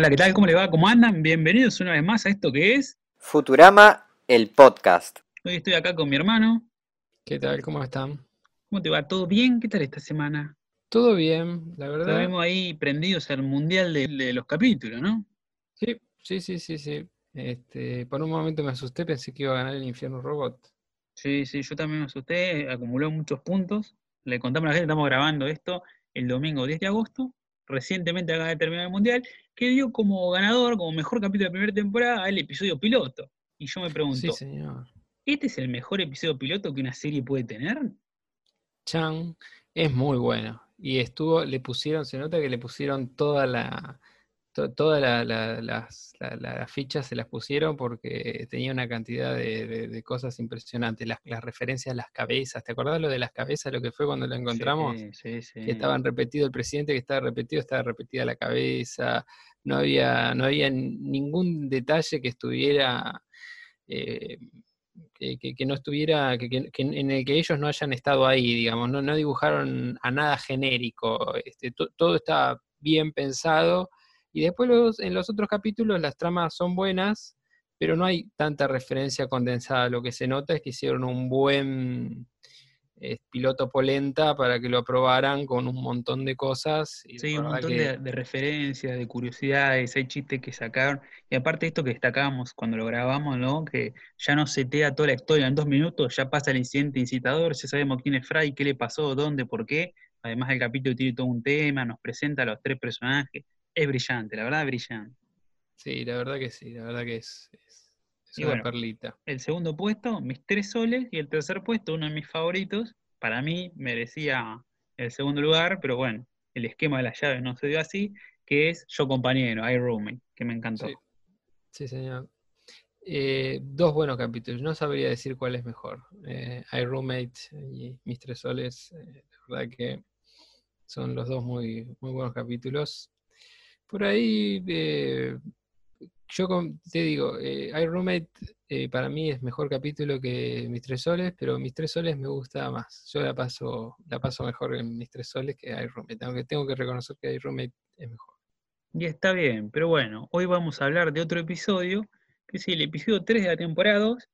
Hola, ¿qué tal? ¿Cómo le va? ¿Cómo andan? Bienvenidos una vez más a esto que es Futurama, el podcast. Hoy estoy acá con mi hermano. ¿Qué tal? ¿Cómo están? ¿Cómo te va? ¿Todo bien? ¿Qué tal esta semana? Todo bien, la verdad. Estamos ahí prendidos al mundial de, de los capítulos, ¿no? Sí, sí, sí, sí, sí. Este, por un momento me asusté, pensé que iba a ganar el infierno robot. Sí, sí, yo también me asusté, acumuló muchos puntos. Le contamos a la gente, estamos grabando esto el domingo 10 de agosto. Recientemente acaba de terminar el mundial, que dio como ganador, como mejor capítulo de primera temporada, el episodio piloto. Y yo me pregunto, Sí, señor. ¿este es el mejor episodio piloto que una serie puede tener? Chan es muy bueno. Y estuvo, le pusieron, se nota que le pusieron toda la, to- todas la- la- las, la- la- las fichas se las pusieron porque tenía una cantidad de, de- de cosas impresionantes. Las, las referencias a las cabezas. ¿Te acordás lo de las cabezas, lo que fue cuando lo encontramos? Sí, sí, sí. que estaban repetido el presidente que estaba repetido, estaba repetida la cabeza, no había, no había ningún detalle que estuviera, eh, que, que- que no estuviera, que, que- que en el que ellos no hayan estado ahí, digamos, no, no dibujaron a nada genérico, este, to- todo está bien pensado, y después los- en los otros capítulos las tramas son buenas, pero no hay tanta referencia condensada, lo que se nota es que hicieron un buen eh, piloto polenta para que lo aprobaran con un montón de cosas. Y Sí, un montón que- de, de referencias, de curiosidades, hay chistes que sacaron. Y aparte esto que destacábamos cuando lo grabamos, ¿no? Que ya no setea toda la historia en dos minutos, ya pasa el incidente incitador, ya sabemos quién es Fry, qué le pasó, dónde, por qué. Además el capítulo tiene todo un tema, nos presenta a los tres personajes. Es brillante, la verdad, brillante. Sí, la verdad que sí, la verdad que es, es- es una bueno, perlita. El segundo puesto, mis tres soles, y el tercer puesto, uno de mis favoritos. Para mí merecía el segundo lugar, pero bueno, el esquema de las llaves no se dio así, que es Yo Compañero, I Roommate, que me encantó. Sí, sí, señor. Eh, dos buenos capítulos, no sabría decir cuál es mejor. Eh, I Roommate y Mis Tres Soles, eh, la verdad que son los dos muy, muy buenos capítulos. Por ahí, eh, yo te digo, eh, I eh, para mí es mejor capítulo que Mis Tres Soles, pero Mis Tres Soles me gusta más. Yo la paso, la paso mejor en Mis Tres Soles que I Roommate, aunque tengo que reconocer que I Roommate es mejor. Y está bien, pero bueno, hoy vamos a hablar de otro episodio, que es el episodio 3 de la temporada 2,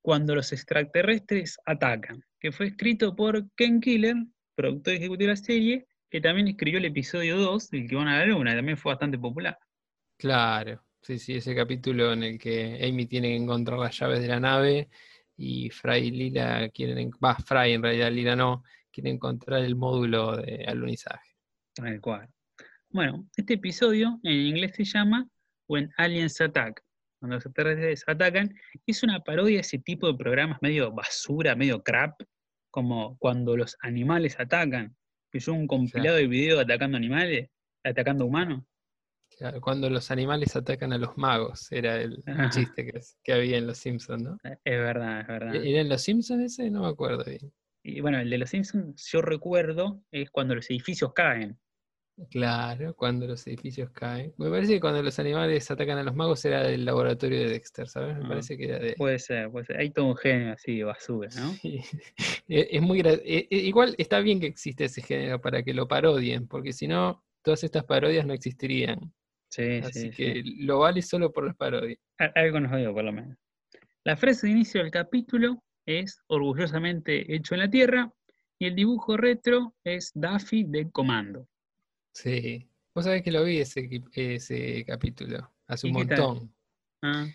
cuando los extraterrestres atacan, que fue escrito por Ken Killer, productor ejecutivo de la serie, que también escribió el episodio 2, el que van a la luna, y también fue bastante popular. Claro, sí, sí, ese capítulo en el que Amy tiene que encontrar las llaves de la nave y Fry y Lila quieren, en- va, Fry en realidad, Lila no, quiere encontrar el módulo de alunizaje. Tal cual. Bueno, este episodio en inglés se llama When Aliens Attack, cuando los extraterrestres atacan. Es una parodia de ese tipo de programas medio basura, medio crap, como cuando los animales atacan, es un compilado de videos atacando animales, atacando humanos. Claro, cuando los animales atacan a los magos, era el Ajá. chiste que, que había en Los Simpsons, ¿no? Es verdad, es verdad. ¿Era en Los Simpsons ese? No me acuerdo bien. Y bueno, el de los Simpsons, yo recuerdo, es cuando los edificios caen. Claro, cuando los edificios caen. Me parece que cuando los animales atacan a los magos era del laboratorio de Dexter, ¿sabes? Me Ah, parece que era de... Puede ser, puede ser. Hay todo un género así de basura, ¿no? Sí. E- Es muy e- e- igual está bien que existe ese género para que lo parodien, porque si no, todas estas parodias no existirían. Sí, Así sí, que sí. lo vale solo por las parodias. Al- Algo nos dio, por lo menos. La frase de inicio del capítulo es orgullosamente hecho en la Tierra y el dibujo retro es Daffy de Comando. Sí. Vos sabés que lo vi ese, ese capítulo hace ¿Y un montón. Ah,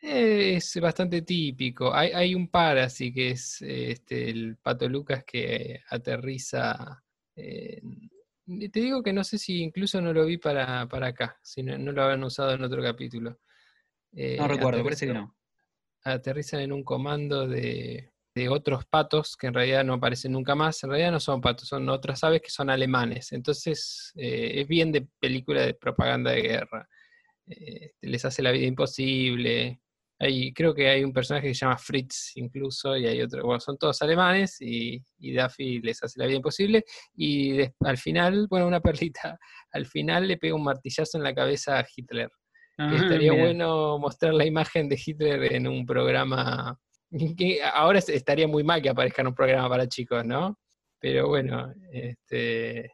Eh, Es bastante típico. Hay, hay un par así que es eh, este, el Pato Lucas que aterriza. en- te digo que no sé si incluso no lo vi para, para acá, si no, no lo habían usado en otro capítulo. Eh, no recuerdo, parece que no. aterrizan en un comando de, de otros patos que en realidad no aparecen nunca más. En realidad no son patos, son otras aves que son alemanes. Entonces eh, es bien de película de propaganda de guerra. Eh, les hace la vida imposible. Hay, creo que hay un personaje que se llama Fritz incluso, y hay otro, bueno, son todos alemanes, y, y Daffy les hace la vida imposible, y des- al final, bueno, una perlita, al final le pega un martillazo en la cabeza a Hitler. Ah, estaría mira. bueno mostrar la imagen de Hitler en un programa, ahora es- estaría muy mal que aparezca en un programa para chicos, ¿no? Pero bueno, este,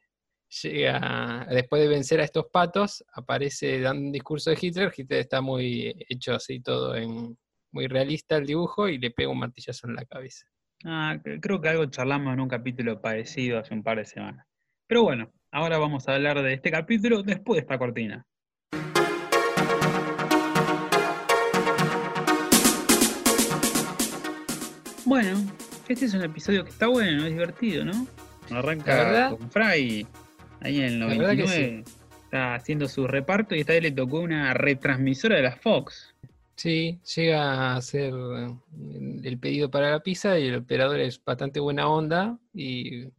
llega, después de vencer a estos patos, aparece dando un discurso de Hitler. Hitler está muy hecho así todo en muy realista el dibujo y le pega un martillazo en la cabeza. Ah, cre- creo que algo charlamos en un capítulo parecido hace un par de semanas. Pero bueno, ahora vamos a hablar de este capítulo después de esta cortina. Bueno, este es un episodio que está bueno, es divertido, ¿no? Arranca con Fry ahí en el La verdad que 99. Está haciendo su reparto y esta vez le tocó una retransmisora de la Fox. Sí, llega a hacer eh, el pedido para la pizza y el operador es bastante buena onda y, y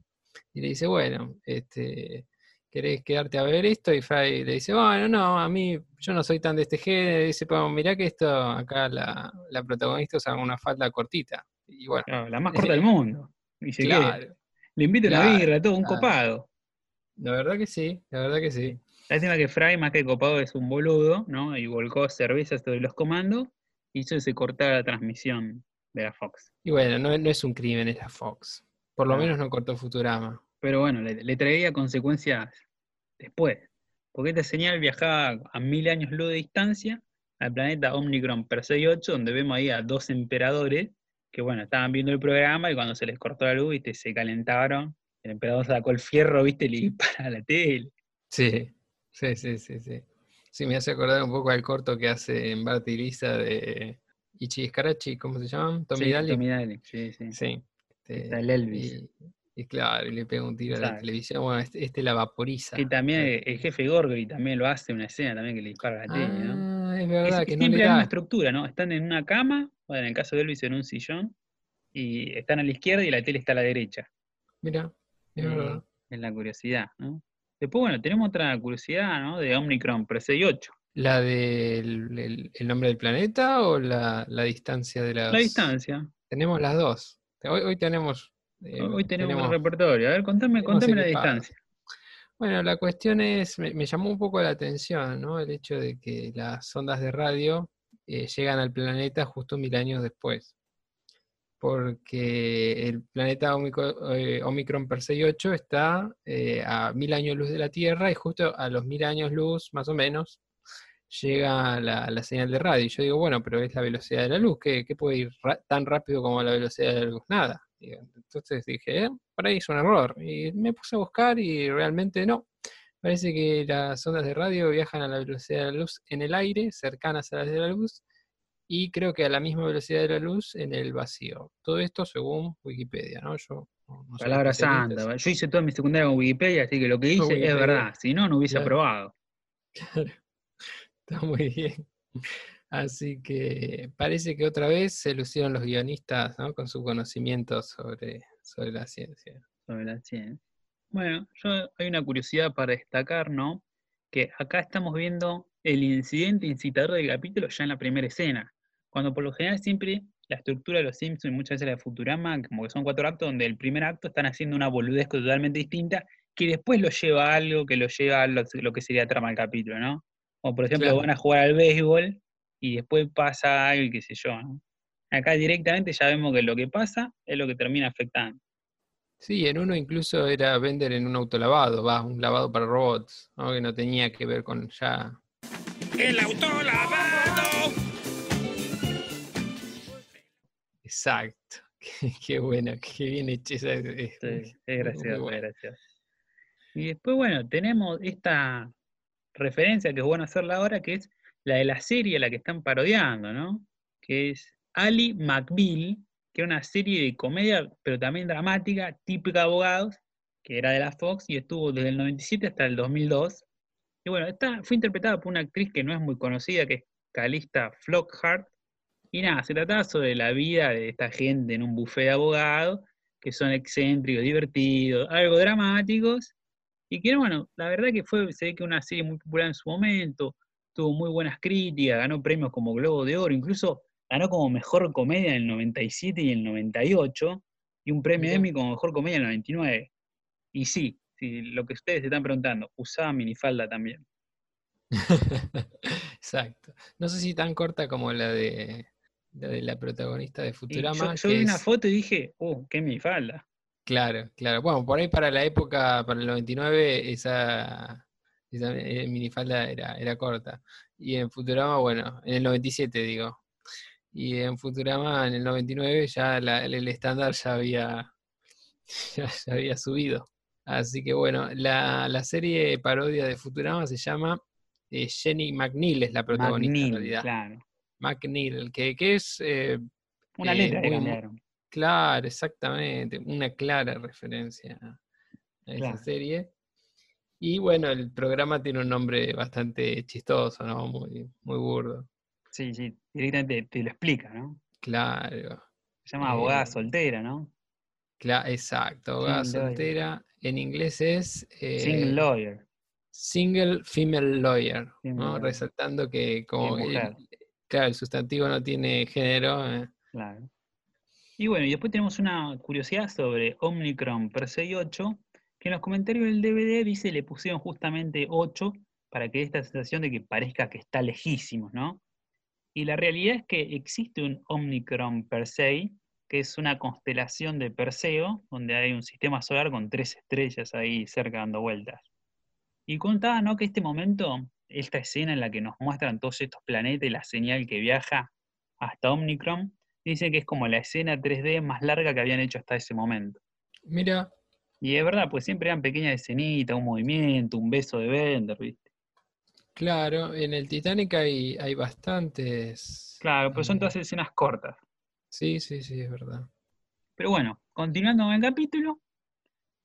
le dice, bueno, este, ¿querés quedarte a ver esto? Y Fry le dice, bueno, no, a mí yo no soy tan de este género. Y dice, pues mirá que esto acá la, la protagonista usa una falda cortita. Y bueno, Claro, la más corta del mundo. Y se claro, Le invito una Claro, birra, todo un copado. la verdad que sí, la verdad que sí. Lástima que Fry, más que copado, es un boludo, ¿no? Y volcó cervezas sobre los comandos y hizo que se cortara la transmisión de la Fox. Y bueno, no, no es un crimen, es la Fox. Por lo menos no cortó Futurama. Pero bueno, le, le traía consecuencias después. Porque esta señal viajaba a mil años luz de distancia al planeta Omnicron Persei 8, donde vemos ahí a dos emperadores que, bueno, estaban viendo el programa y cuando se les cortó la luz, ¿viste? se calentaron. El emperador sacó el fierro, ¿viste? Y le dispara a la tele. Sí, sí, sí, sí, sí. Sí, me hace acordar un poco al corto que hace en Bart y Lisa de Ichi Scarachi, ¿cómo se llaman? Tommy Sí, Daly. Tommy Daly, sí, sí. Sí. este, Está el Elvis. Y, y claro, y le pega un tiro a la televisión. Bueno, este, este la vaporiza. Que también Sí. el- jefe Gorgory también lo hace, una escena también que le dispara a la tele, ¿no? Ah, es Es, verdad es que no siempre le da. estructura, ¿no? Están en una cama, bueno, en el caso de Elvis en un sillón, y están a la izquierda y la tele está a la derecha. Mira, es Eh, verdad. Es la curiosidad, ¿no? Después, bueno, tenemos otra curiosidad, ¿no? De Omnicron Persei 8. ¿La del el, el nombre del planeta o la, la distancia de las. La distancia. Tenemos las dos. Hoy, hoy tenemos. eh, Hoy tenemos, el repertorio. A ver, contame, tenemos contame la distancia. Bueno, la cuestión es, me, me llamó un poco la atención, ¿no? El hecho de que las ondas de radio eh, llegan al planeta justo mil años después. Porque el planeta Omico- eh, Omicron Persei 8 está eh, a mil años luz de la Tierra y justo a los mil años luz, más o menos, llega la, señal de radio. Y yo digo, bueno, pero es la velocidad de la luz, ¿qué, puede ir tan rápido como la velocidad de la luz? Nada. Entonces dije, "Eh, por ahí es un error. Y me puse a buscar y realmente no. Parece que las ondas de radio viajan a la velocidad de la luz en el aire, cercanas a las de la luz, y creo que a la misma velocidad de la luz en el vacío. Todo esto según Wikipedia, ¿no? Yo no- Palabra santa. Yo hice toda mi secundaria con Wikipedia, así que lo que hice es Wikipedia. verdad. Si no, no hubiese Claro. aprobado. Está muy bien. Así que parece que otra vez se lucieron los guionistas ¿no? con su conocimiento sobre, sobre la ciencia. sobre la ciencia. Bueno, yo hay una curiosidad para destacar, ¿no? Que acá estamos viendo el incidente incitador del capítulo ya en la primera escena. Cuando por lo general siempre la estructura de los Simpsons y muchas veces la de Futurama, como que son cuatro actos, donde el primer acto están haciendo una boludez totalmente distinta, que después lo lleva a algo que lo lleva a lo, lo que sería trama del capítulo, ¿no? O por ejemplo, Claro. van a jugar al béisbol y después pasa algo y qué sé yo, ¿no? Acá directamente ya vemos que lo que pasa es lo que termina afectando. Sí, en uno incluso era vender en un autolavado, va, un lavado para robots, ¿no? que no tenía que ver con ya. El auto lavado. Exacto. Qué, qué buena, qué bien hecha esa. es- es Sí, es muy gracioso, es buena. gracioso. Y después, bueno, tenemos esta referencia que es bueno hacerla ahora, que es la de la serie a la que están parodiando, ¿no? Que es Ali McBeal, que era una serie de comedia, pero también dramática, típica de abogados, que era de la Fox y estuvo desde el 97 hasta el 2002. Y bueno, esta fue interpretada por una actriz que no es muy conocida, que es Calista Flockhart. Y nada, se trataba sobre la vida de esta gente en un buffet de abogados, que son excéntricos, divertidos, algo dramáticos, y que bueno, la verdad que fue, se ve que una serie muy popular en su momento, tuvo muy buenas críticas, ganó premios como Globo de Oro, incluso ganó como mejor comedia en el 97 y el 98, y un premio. Emmy como mejor comedia en el 99. Y sí, sí, lo que ustedes se están preguntando, usaba minifalda también. Exacto. No sé si tan corta como la de la, de la protagonista de Y Futurama. yo yo vi una foto y dije, oh, qué minifalda. Claro, claro. Bueno, por ahí para la época, para el 99, esa, esa eh, minifalda era, era corta. Y en Futurama, bueno, en el 97 digo. Y en Futurama, en el 99, ya la- el, estándar ya había, ya, ya había subido. Así que bueno, la, la serie parodia de Futurama se llama eh, Jenny McNeil, es la protagonista en McNeil, realidad. claro. McNeil, que, que es eh, Una Eh, letra le muy-. Claro, exactamente, una clara referencia a esa Claro. serie. Y bueno, el programa tiene un nombre bastante chistoso, ¿no? Muy, muy burdo. Sí, sí, directamente te lo explica, ¿no? Claro, Se llama abogada Eh, soltera, ¿no? cla- exacto, abogada Single lawyer. soltera. En inglés es eh, Single lawyer. single female lawyer, Female ¿no? lawyer. Resaltando que como el- claro, el sustantivo no tiene género. eh, Claro. Y bueno, y después tenemos una curiosidad sobre Omnicron Persei 8, que en los comentarios del DVD dice le pusieron justamente 8 para que esta sensación de que parezca que está lejísimos, ¿no? Y la realidad es que existe un Omnicron Persei, que es una constelación de Perseo, donde hay un sistema solar con tres estrellas ahí cerca dando vueltas. Y contaba, ¿no? Que este momento, esta escena en la que nos muestran todos estos planetas y la señal que viaja hasta Omnicron, Dicen que es como la escena 3D más larga que habían hecho hasta ese momento. Mira, Y es verdad, pues siempre eran pequeñas escenitas, un movimiento, un beso de Bender, ¿viste? Claro, en el Titanic hay, hay bastantes. Claro, pero son eh, todas escenas cortas. Sí, sí, sí, es verdad. Pero bueno, continuando con el capítulo,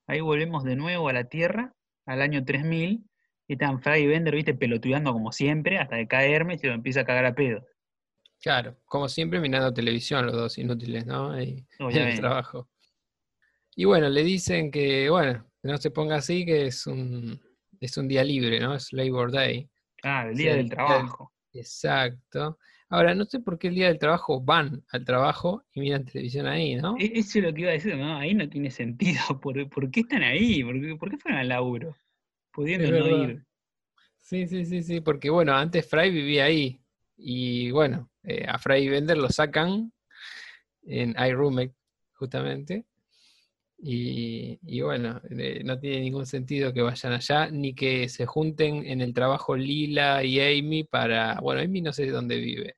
ahí volvemos de nuevo a la Tierra, al año 3000, y están Fry y Bender, ¿viste? Pelotudeando como siempre, hasta que cae Hermes y lo empieza a cagar a pedo. Claro, como siempre mirando televisión los dos inútiles, ¿no? Y, en el trabajo. Y bueno, le dicen que, bueno, no se ponga así, que es un, es un día libre, ¿no? Es Labor Day. Claro, el día el del trabajo. Exacto. Ahora, no sé por qué el día del trabajo van al trabajo y miran televisión ahí, ¿no? E- Eso es lo que iba a decir, ¿no? Ahí no tiene sentido. ¿Por, por qué están ahí? ¿Por qué, por qué fueron al laburo? Pudiendo no ir. Sí, sí, sí, sí, porque bueno, antes Fry vivía ahí. Y bueno, eh, a Fry y Bender lo sacan en iRoommate, justamente. Y, bueno, eh, no tiene ningún sentido que vayan allá, ni que se junten en el trabajo Lila y Amy para. Bueno, Amy no sé dónde vive,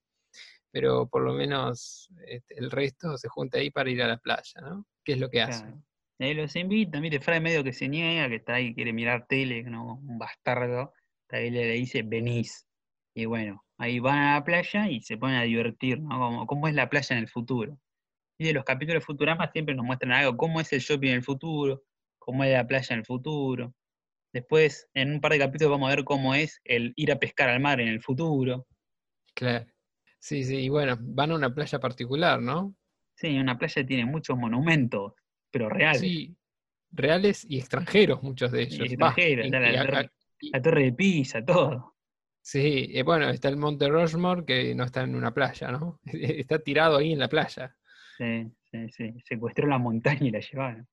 pero por lo menos este, el resto se junta ahí para ir a la playa, ¿no? ¿Qué es lo que hacen? Ahí los invitan, viste, Fray medio que se niega, que está ahí, quiere mirar tele, ¿no? Un bastardo. Ahí le, le dice, venís. Y bueno, ahí van a la playa y se ponen a divertir, ¿no? Como, cómo es la playa en el futuro. Y de los capítulos de Futurama siempre nos muestran algo, cómo es el shopping en el futuro, cómo es la playa en el futuro. Después, en un par de capítulos vamos a ver cómo es el ir a pescar al mar en el futuro. Claro. Sí, sí, y bueno, van a una playa particular, ¿no? Sí, una playa tiene muchos monumentos, pero reales. Sí, reales y extranjeros, muchos de Y ellos. Va, extranjeros, está la y torre- acá- y- La torre de Pisa, todo. sí, eh, bueno, está el Monte Rushmore que no está en una playa, ¿no? Está tirado ahí en la playa. Sí, sí, sí. Secuestró la montaña y la llevaron.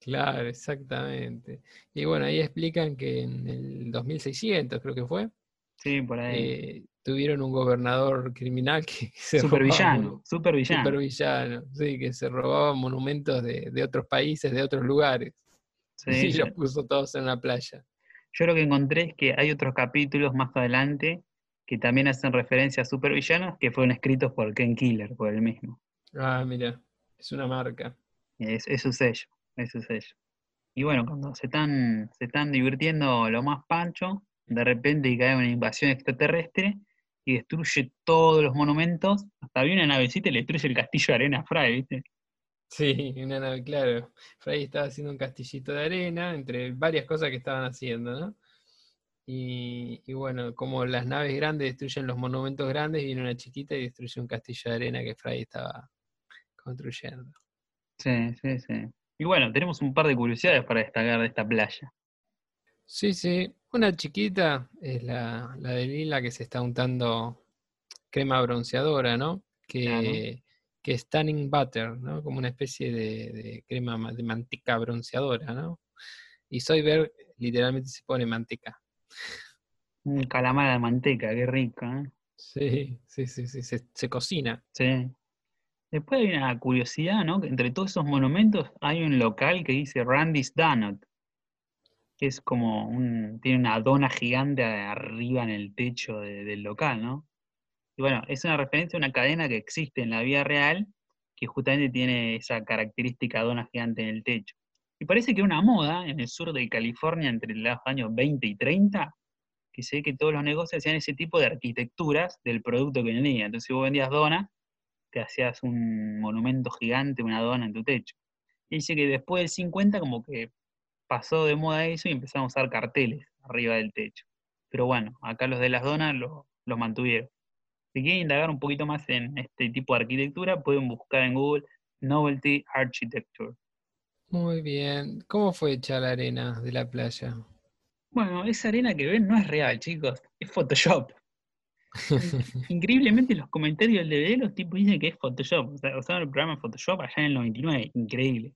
Claro, exactamente. Y bueno, ahí explican que en el 2600, creo que fue, Sí, por ahí. eh, tuvieron un gobernador criminal que se robaba Supervillano, supervillano. supervillano, sí, que se robaba monumentos de, de otros países, de otros lugares, Sí, y yo, los puso todos en la playa. yo lo que encontré es que hay otros capítulos más adelante que también hacen referencia a supervillanos que fueron escritos por Ken Killer, por él mismo. Ah, mira, es una marca. Es, es su sello, es su sello. Y bueno, cuando se están, se están divirtiendo lo más pancho, de repente cae una invasión extraterrestre y destruye todos los monumentos. Hasta había una navecita y le destruye el castillo de arena a Fry, ¿viste? Sí, una nave, claro. Fray estaba haciendo un castillito de arena, entre varias cosas que estaban haciendo, ¿no? Y, y bueno, como las naves grandes destruyen los monumentos grandes, viene una chiquita y destruye un castillo de arena que Fray estaba construyendo. Sí, sí, sí. Y bueno, tenemos un par de curiosidades para destacar de esta playa. Sí, sí, una chiquita es la, la de Lila que se está untando crema bronceadora, ¿no? Que, que es tanning butter, ¿no? Como una especie de, de crema ma- de manteca bronceadora, ¿no? Y Soyberg literalmente se pone manteca. Un calamar de manteca, qué rico, ¿eh? Sí, sí, sí, sí, se, se cocina. Sí. Después hay una curiosidad, ¿no? Entre todos esos monumentos hay un local que dice Randy's Donut, que es como un, tiene una dona gigante arriba en el techo de- del local, ¿no? Y bueno, es una referencia a una cadena que existe en la vida real, que justamente tiene esa característica dona gigante en el techo. Y parece que una moda en el sur de California entre los años 20 y 30, que se ve que todos los negocios hacían ese tipo de arquitecturas del producto que vendían. Entonces, si vos vendías dona, te hacías un monumento gigante, una dona en tu techo. Y dice que después del 50 como que pasó de moda eso y empezaron a usar carteles arriba del techo. Pero bueno, acá los de las donas lo- los mantuvieron. Si quieren indagar un poquito más en este tipo de arquitectura, pueden buscar en Google Novelty Architecture. Muy bien. ¿Cómo fue hecha la arena de la playa? Bueno, esa arena que ven no es real, chicos, es Photoshop. Increíblemente en los comentarios del DVD los tipos dicen que es Photoshop. O sea, usaron el programa Photoshop allá en el 99, increíble.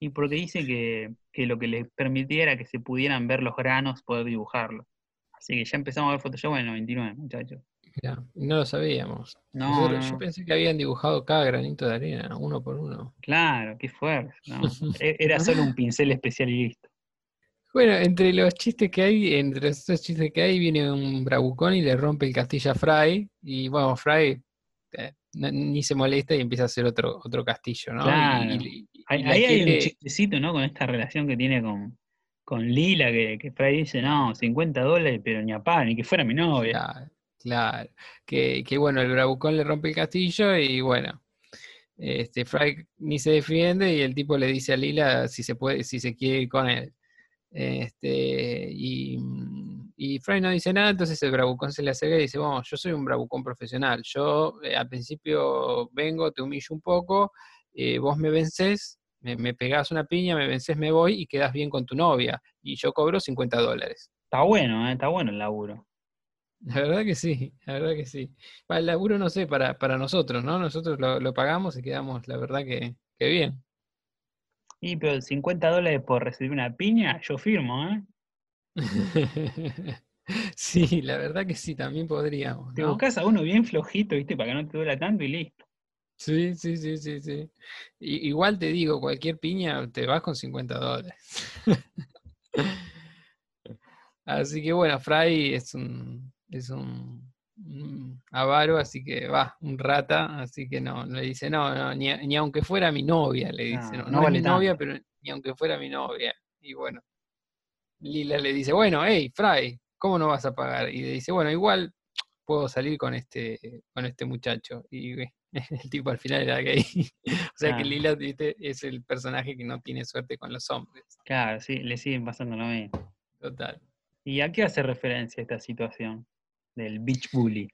Y porque dice que, que lo que les permitía era que se pudieran ver los granos, poder dibujarlos. Así que ya empezamos a ver Photoshop en el 99, muchachos. Mirá, no lo sabíamos. No, Yo pensé que habían dibujado cada granito de arena, uno por uno. Claro, qué fuerte. ¿no? E- Era solo un pincel especial y listo. Bueno, entre los chistes que hay, entre los dos chistes que hay, viene un bravucón y le rompe el castillo a Fry. Y bueno, Fry eh, ni se molesta y empieza a hacer otro, otro castillo, ¿no? Claro. y- y Ahí, hay un chistecito, ¿no? Con esta relación que tiene con, con Lila, que, que Fry dice, no, 50 dólares, pero ni a pan, ni que fuera mi novia. Claro, claro. Que, que bueno, el bravucón le rompe el castillo y bueno, este Fry ni se defiende y el tipo le dice a Lila si se puede, si se quiere ir con él. Este, y, mm, y Fry no dice nada, entonces el bravucón se le acerca y dice, bueno, yo soy un bravucón profesional, yo eh, al principio vengo, te humillo un poco, eh, vos me vencés, me, me pegás una piña, me vencés, me voy y quedás bien con tu novia, y yo cobro 50 dólares. Está bueno, ¿eh? está bueno el laburo. La verdad que sí, la verdad que sí. Para el laburo, no sé, para, para nosotros, ¿no? Nosotros lo, lo pagamos y quedamos, la verdad que, que bien. Y pero 50 dólares por recibir una piña, yo firmo, ¿eh? Sí, la verdad que sí, también podríamos, Te buscas a uno bien flojito, ¿viste? Para que no te duela tanto y listo. Sí, sí, sí, sí, sí. Igual te digo, cualquier piña te vas con 50 dólares. Así que bueno, Fry es un, es un avaro, así que va, un rata, así que no, le dice, no, no, ni, aunque fuera mi novia, le dice, No, no, no es vale mi novia, pero ni aunque fuera mi novia. Y bueno, Lila le dice, bueno, hey, Fry, ¿cómo no vas a pagar? Y le dice, bueno, igual puedo salir con este, con este muchacho. Y el tipo al final era gay. o sea que Ah. Lila, viste, es el personaje que no tiene suerte con los hombres. Claro, sí, le siguen pasando lo mismo. Total. ¿Y a qué hace referencia esta situación del beach bully?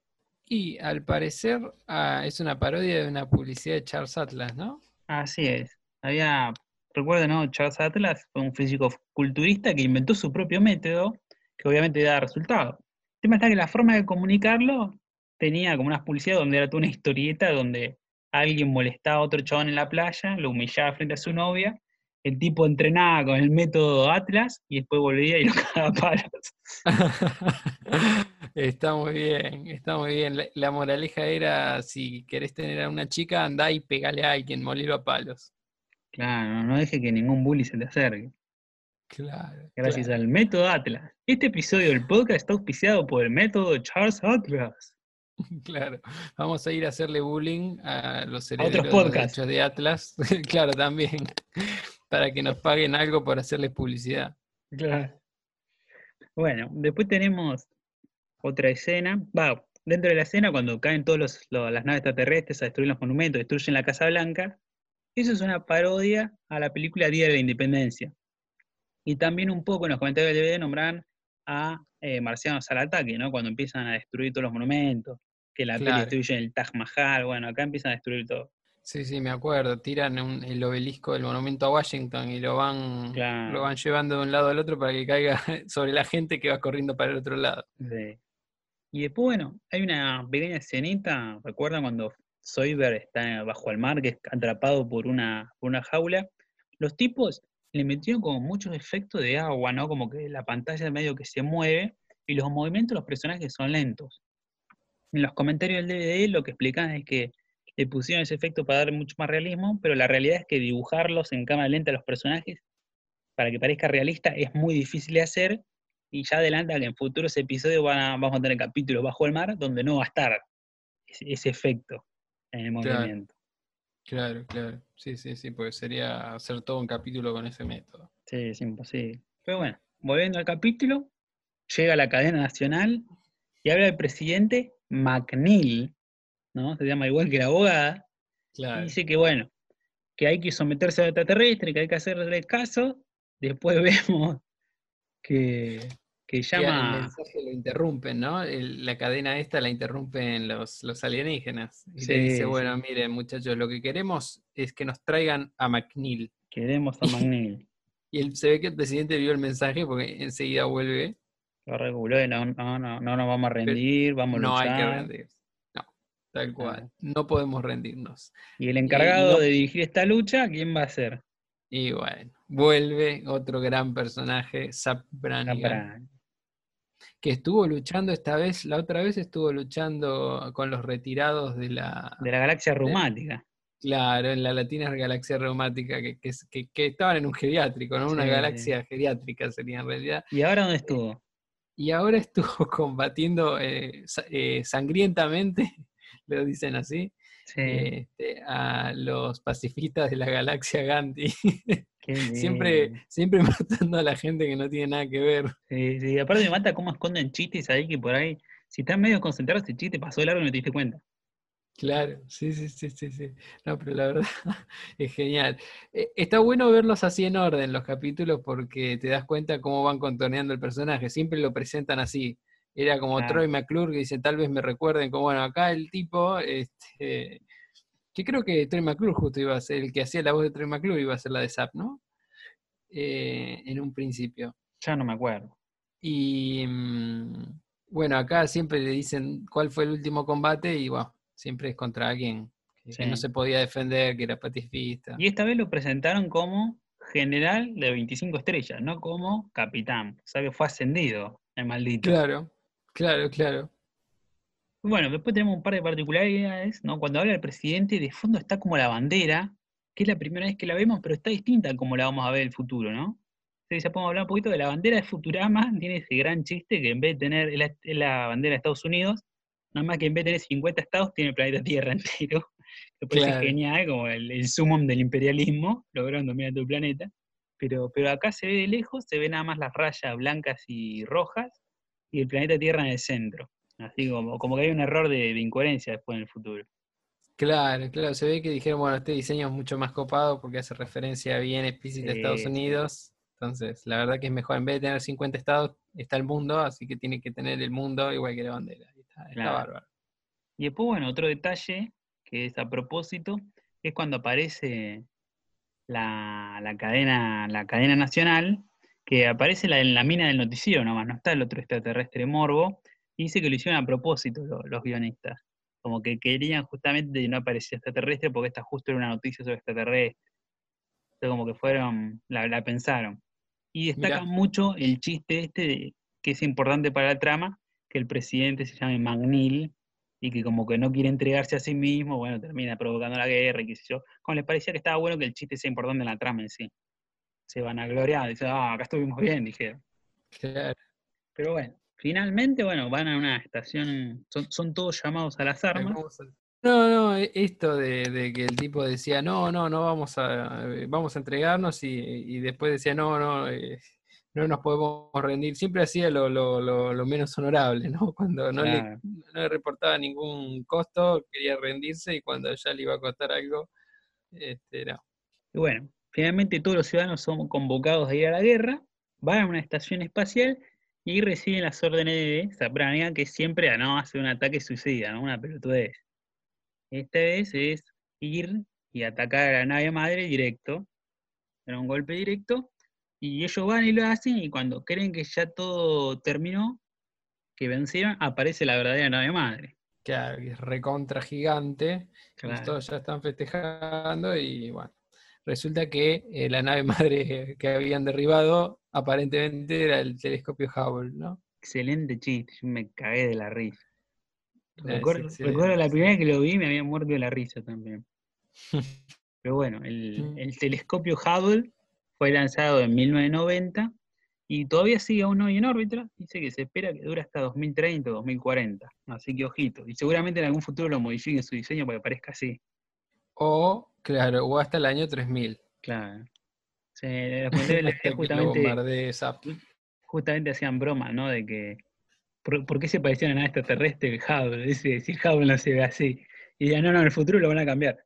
Y al parecer ah, es una parodia de una publicidad de Charles Atlas, ¿no? Así es. Había, recuerdo, ¿no? Charles Atlas fue un físico culturista que inventó su propio método, que obviamente da resultado. El tema está que la forma de comunicarlo tenía como una publicidad donde era toda una historieta donde alguien molestaba a otro chabón en la playa, lo humillaba frente a su novia, el tipo entrenaba con el método Atlas y después volvía y lo cagaba a palos. Está muy bien, está muy bien. La, la moraleja era, si querés tener a una chica, andá y pegale a alguien, molilo a palos. Claro, no deje que ningún bully se te acerque. Claro. Gracias claro. al método Atlas. Este episodio del podcast está auspiciado por el método Charles Atlas. Claro, vamos a ir a hacerle bullying a los de derechos de Atlas, claro, también, para que nos paguen algo por hacerles publicidad. Claro. Bueno, después tenemos otra escena. Va, dentro de la escena, cuando caen todas las naves extraterrestres a destruir los monumentos, destruyen la Casa Blanca, eso es una parodia a la película Día de la Independencia. Y también un poco en los comentarios del DVD nombran a eh, Marcianos al ataque, ¿no? Cuando empiezan a destruir todos los monumentos, que la peli Claro. destruye el Taj Mahal, bueno, acá empiezan a destruir todo. Sí, sí, me acuerdo, tiran un- el obelisco del monumento a Washington y lo van, Claro. lo van llevando de un lado al otro para que caiga sobre la gente que va corriendo para el otro lado. Sí. Y después, bueno, hay una pequeña escenita, ¿recuerdan cuando Soyber está bajo el mar, que es atrapado por una, por una jaula? Los tipos le metieron como muchos efectos de agua, ¿no? Como que la pantalla medio que se mueve y los movimientos de los personajes son lentos. En los comentarios del DVD lo que explican es que le pusieron ese efecto para dar mucho más realismo, pero la realidad es que dibujarlos en cámara lenta a los personajes, para que parezca realista, es muy difícil de hacer, y ya adelanta que en futuros episodios van a- vamos a tener capítulos bajo el mar donde no va a estar ese, ese efecto en el Claro. movimiento. Claro, claro. Sí, sí, sí, porque sería hacer todo un capítulo con ese método. Sí, es imposible. Pero bueno, volviendo al capítulo, llega a la cadena nacional y habla el presidente McNeil, ¿no? Se llama igual que la abogada, y Claro. dice que bueno, que hay que someterse al extraterrestre, que hay que hacerle caso. Después vemos que, que Y el llama. mensaje lo interrumpen, ¿no? El- la cadena esta la interrumpen los, los alienígenas. Y Sí, le dice, bueno, miren, muchachos, lo que queremos es que nos traigan a McNeil. Queremos a McNeil. Y él, se ve que el presidente vio el mensaje porque enseguida vuelve. Lo reguló y no, no, no, no nos vamos a rendir, vamos a No hay que luchar. rendirse. No, tal cual. No podemos rendirnos. Y el encargado no- de dirigir esta lucha, ¿quién va a ser? Y bueno, vuelve otro gran personaje, Zap Brannigan, Capra- que estuvo luchando esta vez, la otra vez estuvo luchando con los retirados de la, de la galaxia reumática. claro, en la Latina Galaxia Reumática, que, que, que- que estaban en un geriátrico, ¿no? Una Sí. galaxia geriátrica sería en realidad. ¿Y ahora dónde estuvo? Y ahora estuvo combatiendo eh, eh, sangrientamente, lo dicen así, Sí, este, a los pacifistas de la galaxia Gandhi. siempre, siempre matando a la gente que no tiene nada que ver. Sí, sí, aparte me mata cómo esconden chistes ahí que por ahí, si estás medio concentrado, ese chiste pasó de largo y no te diste cuenta. Claro, sí, sí, sí, sí, sí. No, pero la verdad es genial. Eh, Está bueno verlos así en orden los capítulos porque te das cuenta cómo van contorneando el personaje. Siempre lo presentan así. Era como. Troy McClure que dice, tal vez me recuerden como, bueno, acá el tipo, este, que creo que Troy McClure justo iba a ser, el que hacía la voz de Troy McClure iba a ser la de Zap, ¿no? Eh, en un principio. Ya no me acuerdo. Y mm, bueno, acá siempre le dicen cuál fue el último combate y bueno, siempre es contra alguien que, no se podía defender, que era pacifista. Y esta vez lo presentaron como general de 25 estrellas, no como capitán. O sea que fue ascendido, el maldito. Claro, claro, claro. Bueno, después tenemos un par de particularidades, ¿no? Cuando habla el presidente, de fondo está como la bandera, que es la primera vez que la vemos, pero está distinta a como la vamos a ver en el futuro, ¿no? Entonces ya podemos hablar un poquito de la bandera de Futurama, tiene ese gran chiste que en vez de tener, la, la bandera de Estados Unidos, nada más que en vez de tener 50 estados, tiene el planeta Tierra entero. Que parece Claro. genial, como el, el sumum del imperialismo, lograron dominar todo el planeta. Pero, pero acá se ve de lejos, se ven nada más las rayas blancas y rojas, y el planeta Tierra en el centro. Así como, como que hay un error de, de incoherencia después en el futuro. Claro, claro. Se ve que dijeron, bueno, este diseño es mucho más copado porque hace referencia bien explícita a Estados. Unidos. Entonces, la verdad que es mejor, en vez de tener 50 estados, está el mundo, así que tiene que tener el mundo igual que la bandera. Está, está Claro. bárbaro. Y después, bueno, otro detalle que es a propósito, es cuando aparece la, la cadena, la cadena nacional, que aparece la, en la mina del noticiero nomás, no está el otro extraterrestre morbo, y dice que lo hicieron a propósito lo- los guionistas. Como que querían justamente que no apareciera extraterrestre porque esta justo era una noticia sobre extraterrestre. Entonces como que fueron, la, la pensaron. Y destacan Mirá. mucho el chiste este de- que es importante para la trama, que el presidente se llame McNeil, y que como que no quiere entregarse a sí mismo, bueno, termina provocando la guerra y qué sé yo. Como les parecía que estaba bueno que el chiste sea importante en la trama en sí. Se van a gloriar, dicen, ah, acá estuvimos bien, dijeron. Claro. Pero bueno, finalmente, bueno, van a una estación, son, son todos llamados a las armas. No, no, e- esto de, de que el tipo decía, no, no, no vamos a, eh, vamos a entregarnos y, y después decía, no, no, eh, no nos podemos rendir. Siempre hacía lo, lo- lo- lo menos honorable, ¿no? Cuando no, le, no le reportaba ningún costo, quería rendirse y cuando ya le iba a costar algo, este, no. Y bueno, finalmente todos los ciudadanos son convocados a ir a la guerra, van a una estación espacial y reciben las órdenes de Zaprania, que siempre ah, no hace un ataque suicida, ¿no? Una pelotudez. Esta vez es ir y atacar a la nave madre directo, era un golpe directo, y ellos van y lo hacen, y cuando creen que ya todo terminó, que vencieron, aparece la verdadera nave madre. Claro, que es recontra gigante, Claro. todos ya están festejando y bueno, resulta que eh, la nave madre que habían derribado aparentemente era el telescopio Hubble, ¿no? Excelente chiste, yo me cagué de la risa. Recuerdo, la primera vez que lo vi me había muerto de la risa también. Pero bueno, el, el telescopio Hubble fue lanzado en 1990 y todavía sigue aún hoy en órbita. Dice que se espera que dure hasta 2030 o 2040. Así que ojito. Y seguramente en algún futuro lo modifiquen su diseño para que parezca así. O, claro, o hasta el año 3000. Claro. De lo justamente, justamente hacían broma, ¿no? De que. ¿Por, por qué se parecía a una nave extraterrestre el Hubble? Dice, si el Hubble no se ve así. Y decían, no, no, en el futuro lo van a cambiar.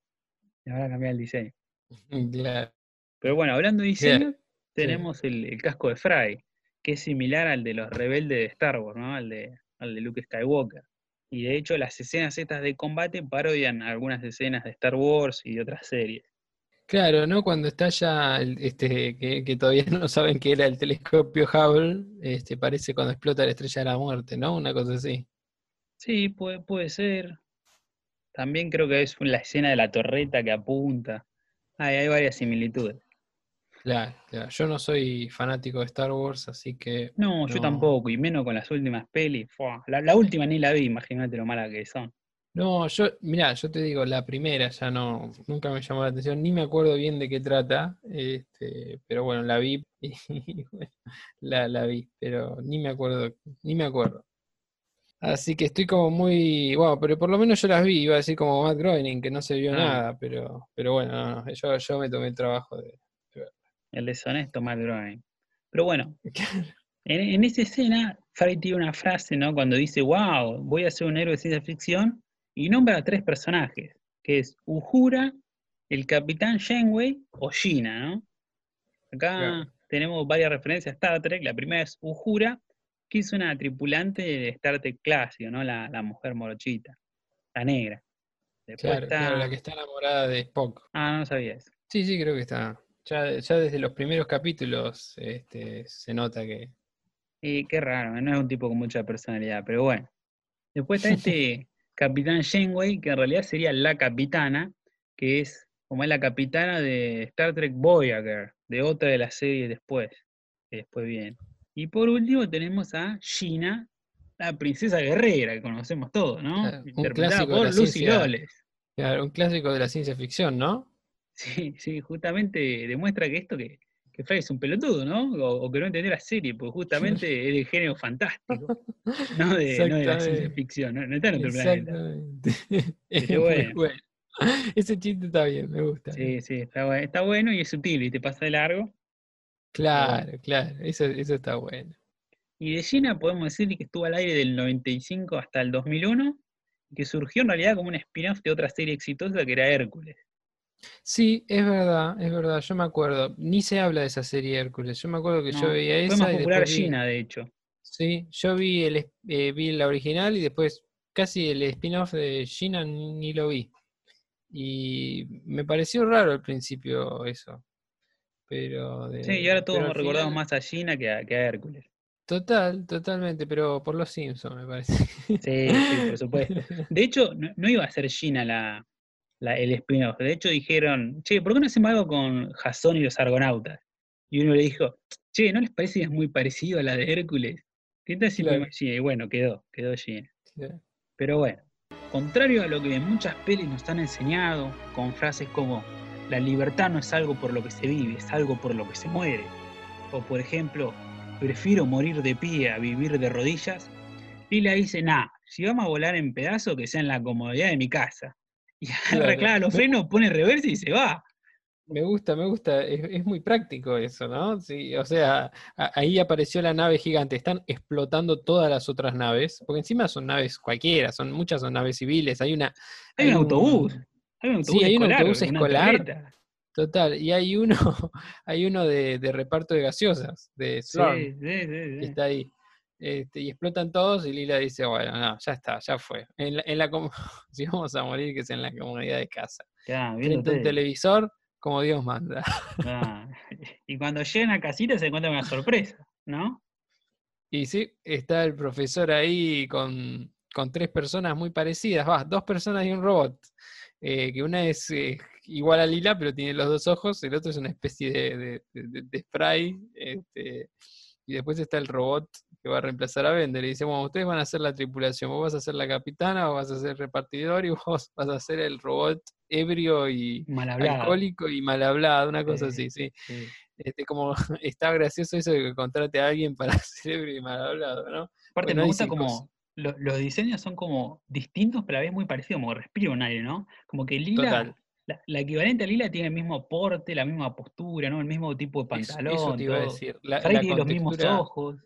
Le van a cambiar el diseño. Claro. Pero bueno, hablando de diseño, tenemos el, el casco de Fry, que es similar al de los rebeldes de Star Wars, ¿no? Al de, al de Luke Skywalker. Y de hecho, las escenas estas de combate parodian algunas escenas de Star Wars y de otras series. Claro, ¿no? Cuando está ya, este, que, que todavía no saben que era el telescopio Hubble, este, parece cuando explota la estrella de la muerte, ¿no? Una cosa así. Sí, puede, puede ser. También creo que es la escena de la torreta que apunta. Hay, hay varias similitudes. Claro, claro. Yo no soy fanático de Star Wars, así que No, yo tampoco, y menos con las últimas pelis. La, la última ni la vi, imagínate lo mala que son. No, yo, mira, yo te digo, la primera ya no, nunca me llamó la atención, ni me acuerdo bien de qué trata, este, pero bueno, la vi y bueno, la, la vi, pero ni me acuerdo, ni me acuerdo. Así que estoy como muy, bueno, pero por lo menos yo las vi, iba a decir como Matt Groening, que no se vio Ah. nada, pero, pero bueno, no, no, yo, yo me tomé el trabajo de. El deshonesto Matt Groening. Pero bueno, en, en esa escena, Fry tiene una frase, ¿no? Cuando dice, wow, voy a ser un héroe de ciencia ficción, y nombra a tres personajes, que es Uhura, el Capitán Janeway o Gina, ¿no? Acá Claro. tenemos varias referencias a Star Trek. La primera es Uhura, que es una tripulante de Star Trek clásico, ¿no? La, la mujer morochita, la negra. Después Claro, claro, la que está enamorada de Spock. Ah, no sabía eso. Sí, sí, creo que está. Ya, ya desde los primeros capítulos este, se nota que. Y qué raro, no es un tipo con mucha personalidad, pero bueno. Después está este Capitán Janeway, que en realidad sería la capitana, que es como es la capitana de Star Trek Voyager, de otra de las series después, que después viene. Y por último tenemos a Gina, la princesa guerrera, que conocemos todos, ¿no? Claro, un Interpretada por Lucy. Loles. Claro, un clásico de la ciencia ficción, ¿no? Sí, sí, justamente demuestra que esto que, que Fry es un pelotudo, ¿no? O, o que no entendió la serie, porque justamente es de género fantástico, no de, no de la ciencia ficción, no, no está en otro planeta. Exactamente. Pero muy bueno. bueno. Ese chiste está bien, me gusta. Sí, sí, está, bu- está bueno y es sutil y te pasa de largo. Claro, claro, eso, eso está bueno. Y de Gina podemos decir que estuvo al aire del 95 hasta el 2001, que surgió en realidad como un spin-off de otra serie exitosa que era Hércules. Sí, es verdad, es verdad, yo me acuerdo. Ni se habla de esa serie Hércules. Yo me acuerdo que yo veía Fue esa más y popular después vi- Gina, de hecho. Sí, yo vi el eh, vi la original y después casi el spin-off de Gina ni, ni lo vi. Y me pareció raro al principio eso. Pero de- Sí, y ahora todos al recordamos más a Gina que a, que a Hércules. Total, totalmente, pero por los Simpsons me parece. Sí, sí, por supuesto. De hecho, no, no iba a ser Gina la, la- el spin-off. De hecho, dijeron, che, ¿por qué no hacemos algo con Jason y los argonautas? Y uno le dijo, che, ¿no les parece que es muy parecido a la de Hércules? ¿Qué tal si Claro. Y bueno, quedó, quedó. Claro. Pero bueno, contrario a lo que en muchas pelis nos han enseñado, con frases como, la libertad no es algo por lo que se vive, es algo por lo que se muere. O por ejemplo, prefiero morir de pie a vivir de rodillas. Lila dice, nah, si vamos a volar en pedazos, que sea en la comodidad de mi casa. Y Claro. los frenos, pone reversa y se va. Me gusta, me gusta, es, es muy práctico eso, ¿no? Sí, o sea, a- ahí apareció la nave gigante, están explotando todas las otras naves, porque encima son naves cualquiera, son muchas son naves civiles, hay una Hay un autobús. Hay un autobús Sí, hay un escolar, autobús escolar. total, y hay uno, hay uno de, de reparto de gaseosas, de Sí, Slurm, sí, sí, que está ahí. Este, y explotan todos y Lila dice, bueno, no, ya está, ya fue. En la, en la com- si vamos a morir, que sea en la comunidad de casa. Viendo Frente a un tele. televisor, como Dios manda. Ah, Y cuando llegan a casita se encuentran una sorpresa, ¿no? Y sí, está el profesor ahí con, con tres personas muy parecidas, va, dos personas y un robot. eh, que una es eh, igual a Lila, pero tiene los dos ojos, el otro es una especie de, de, de- de spray. este, Y después está el robot que va a reemplazar a Bender. Y dice, bueno, ustedes van a ser la tripulación, vos vas a ser la capitana, vos vas a ser repartidor y vos vas a ser el robot ebrio y alcohólico y mal hablado, una cosa Sí. así, sí. Sí. Este, como está gracioso eso de que contrate a alguien para ser ebrio y mal hablado, ¿no? Aparte Bueno, me gusta como los diseños son como distintos, pero a la vez muy parecidos, como respira un aire, ¿no? Como que Lila, Total. La, la equivalente a Lila tiene el mismo porte, la misma postura, ¿no? El mismo tipo de Eso, pantalón. eso te iba a decir. La, la tiene los mismos ojos.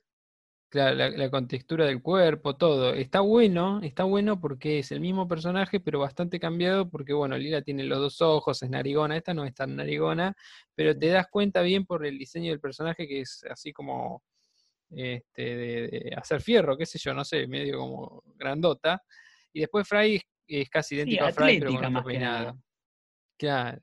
Claro, la, la contextura del cuerpo, todo. Está bueno, está bueno porque es el mismo personaje, pero bastante cambiado, porque bueno, Lila tiene los dos ojos, es narigona, esta no es tan narigona, pero te das cuenta bien por el diseño del personaje que es así como este, de, de hacer fierro, qué sé yo, no sé, medio como grandota. Y después Fry es, es casi Sí, idéntico a Fry, pero con otro peinado. Claro.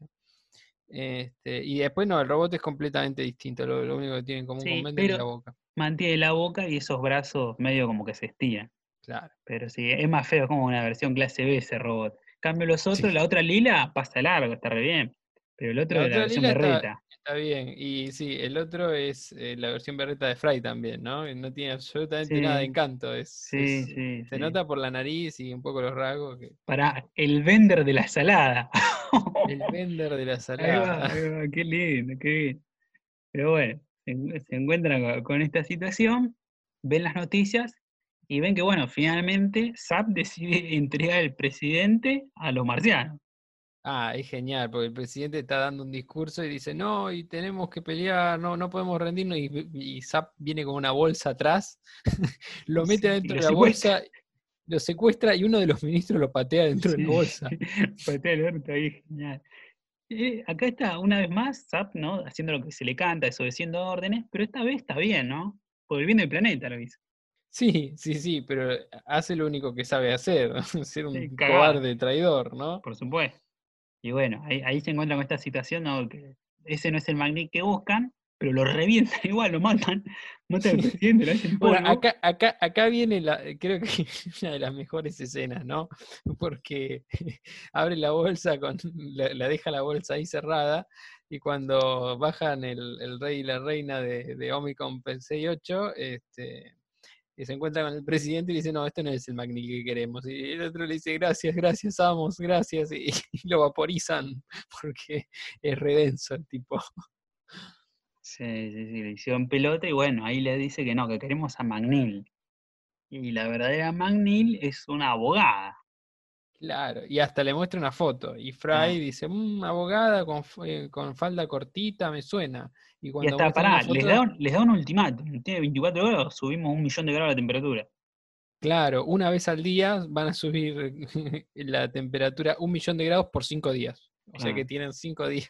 Este, y después no, el robot es completamente distinto, lo, lo único que tiene en común Sí, con Bender es la boca. Mantiene la boca y esos brazos medio como que se estiran. Claro. Pero sí, es más feo, es como una versión clase B ese robot. Cambio los otros, Sí. la otra Lila pasa largo, está re bien. Pero el otro La es la versión Lila está- berreta. Está bien, y sí, el otro es eh, la versión berreta de Fry también, ¿no? No tiene absolutamente nada de Sí. encanto, es, Sí, es- sí, se sí. nota por la nariz y un poco los rasgos que Para el vender de la salada. el vender de la Ahí va, salada. ahí va, qué lindo, qué bien. Pero bueno, se, en- se encuentran con, esta situación, ven las noticias y ven que, bueno, finalmente SAP decide entregar el presidente a los marcianos. Ah, es genial, porque el presidente está dando un discurso y dice, no, y tenemos que pelear, no, no podemos rendirnos, y, y Zap viene con una bolsa atrás, lo mete Sí, adentro de la bolsa, lo secuestra y uno de los ministros lo patea dentro de la Sí, bolsa. patea el orto ahí, genial. Eh, acá está, una vez más, SAP, ¿no? Haciendo lo que se le canta, desobedeciendo órdenes, pero esta vez está bien, ¿no? Por el bien del planeta lo hizo. Sí, sí, sí, pero hace lo único que sabe hacer, ser un Sí, cobarde traidor, ¿no? por supuesto. Y bueno, ahí, ahí se encuentran con esta situación, ¿no? Que ese no es el magnet que buscan, pero lo revientan igual, lo matan, matan al presidente, lo hacen Bueno, polvo. acá, acá, acá viene la, creo que una de las mejores escenas, ¿no? Porque abre la bolsa, con, la, la deja la bolsa ahí cerrada, y cuando bajan el, el rey y la reina de, de Omicron 68, este, y se encuentra con el presidente y le dice, no, este no es el Magni que queremos. Y el otro le dice, gracias, gracias, amos, gracias, y, y lo vaporizan, porque es redenso el tipo. Sí, sí, sí, le hicieron pelota y bueno, ahí le dice que no, que queremos a Magnil. Y la verdadera Magnil es una abogada. Claro, y hasta le muestra una foto. Y Fry Ah. dice, "Mm, abogada con, eh, con falda cortita, me suena. Y Y cuando hasta, pará, les da, un, les da un ultimátum. Tiene 24 horas, subimos un millón de grados la temperatura. claro, una vez al día van a subir la temperatura un millón de grados por cinco días. O sea que Claro. tienen cinco días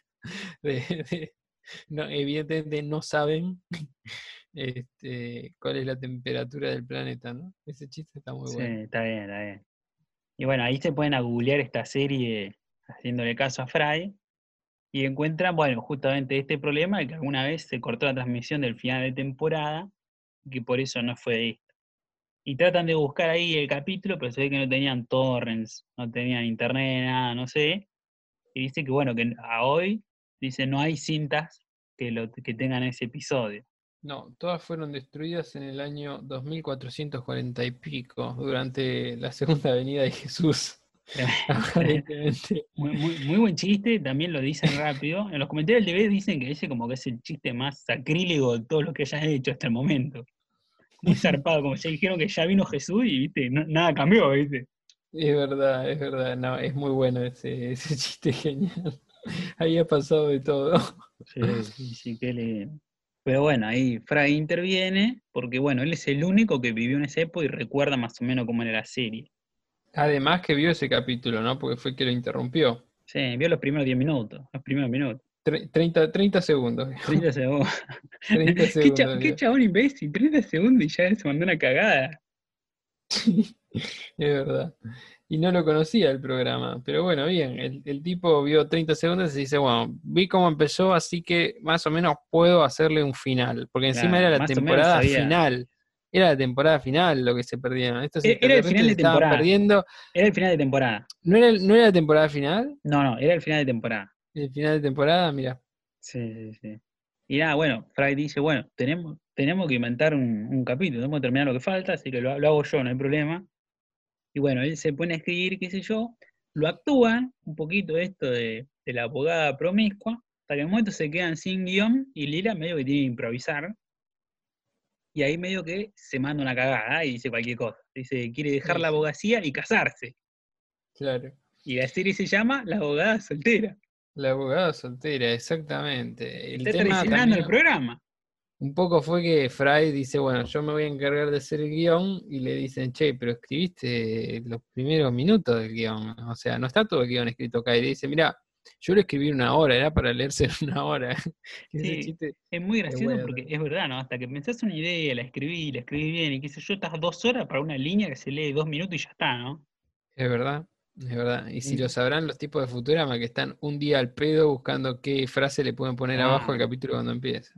de, de- no, evidentemente no saben este, cuál es la temperatura del planeta, ¿no? Ese chiste está muy Sí, bueno. está bien, está bien. Y bueno, ahí se pueden a googlear esta serie haciéndole caso a Fry y encuentran, bueno, justamente este problema de que alguna vez se cortó la transmisión del final de temporada y que por eso no fue esto. Y tratan de buscar ahí el capítulo, pero se ve que no tenían torrents, no tenían internet, nada, no sé. Y dice que bueno, que a hoy, dice, no hay cintas que, lo, que tengan ese episodio. No, todas fueron destruidas en el año 2440 y pico, durante la segunda venida de Jesús. Aparentemente. Muy, muy, muy buen chiste, también lo dicen rápido. En los comentarios del TV dicen que ese como que es el chiste más sacrílego de todo lo que hayan hecho hasta el momento. Muy zarpado, como ya dijeron que ya vino Jesús y viste, no- nada cambió, viste. Es verdad, es verdad. No, es muy bueno ese, ese chiste genial. Ahí ha pasado de todo. Sí, sí, sí, qué lindo. Pero bueno, ahí Fry interviene, porque bueno, él es el único que vivió en esa época y recuerda más o menos cómo era la serie. Además que vio ese capítulo, ¿no? Porque fue el que lo interrumpió. Sí, vio los primeros 10 minutos, los primeros minutos. Tre- 30, 30 segundos. 30 segundos. 30 ¿Qué, segundos. cha- qué chabón imbécil, 30 segundos y ya se mandó una cagada. Es verdad. Y no lo conocía el programa. Pero bueno, bien. El, el tipo vio 30 segundos y dice, bueno, vi cómo empezó, así que más o menos puedo hacerle un final. Porque encima Claro, era la temporada final. Era la temporada final lo que se perdieron. Estos E- era el final de temporada. perdiendo. Era el final de temporada. ¿No era, ¿No era la temporada final? No, no, era el final de temporada. El final de temporada, mira. Sí, sí, sí. Y nada, bueno, Fry dice, bueno, tenemos, tenemos que inventar un, un capítulo, tenemos que terminar lo que falta, así que lo, lo hago yo, no hay problema. Y bueno, él se pone a escribir, qué sé yo, lo actúan un poquito esto de, de la abogada promiscua, hasta que en un momento se quedan sin guion y Lila medio que tiene que improvisar. Y ahí medio que se manda una cagada y dice cualquier cosa. Dice quiere dejar la abogacía y casarse. Claro. Y la serie se llama La abogada soltera. La abogada soltera, exactamente. El Está tema traicionando el programa. Un poco fue que Fry dice, bueno, yo me voy a encargar de hacer el guion, y le dicen, che, pero escribiste los primeros minutos del guion. O sea, no está todo el guion escrito acá. Y le dice, mira, yo lo escribí una hora, era para leerse en una hora. Sí. Es muy gracioso porque es verdad, ¿no? Hasta que pensás una idea, la escribí, la escribí bien, y qué sé yo, estás dos horas para una línea que se lee dos minutos y ya está, ¿no? Es verdad, es verdad. Y si Sí. lo sabrán los tipos de Futurama que están un día al pedo buscando qué frase le pueden poner abajo al capítulo cuando empieza.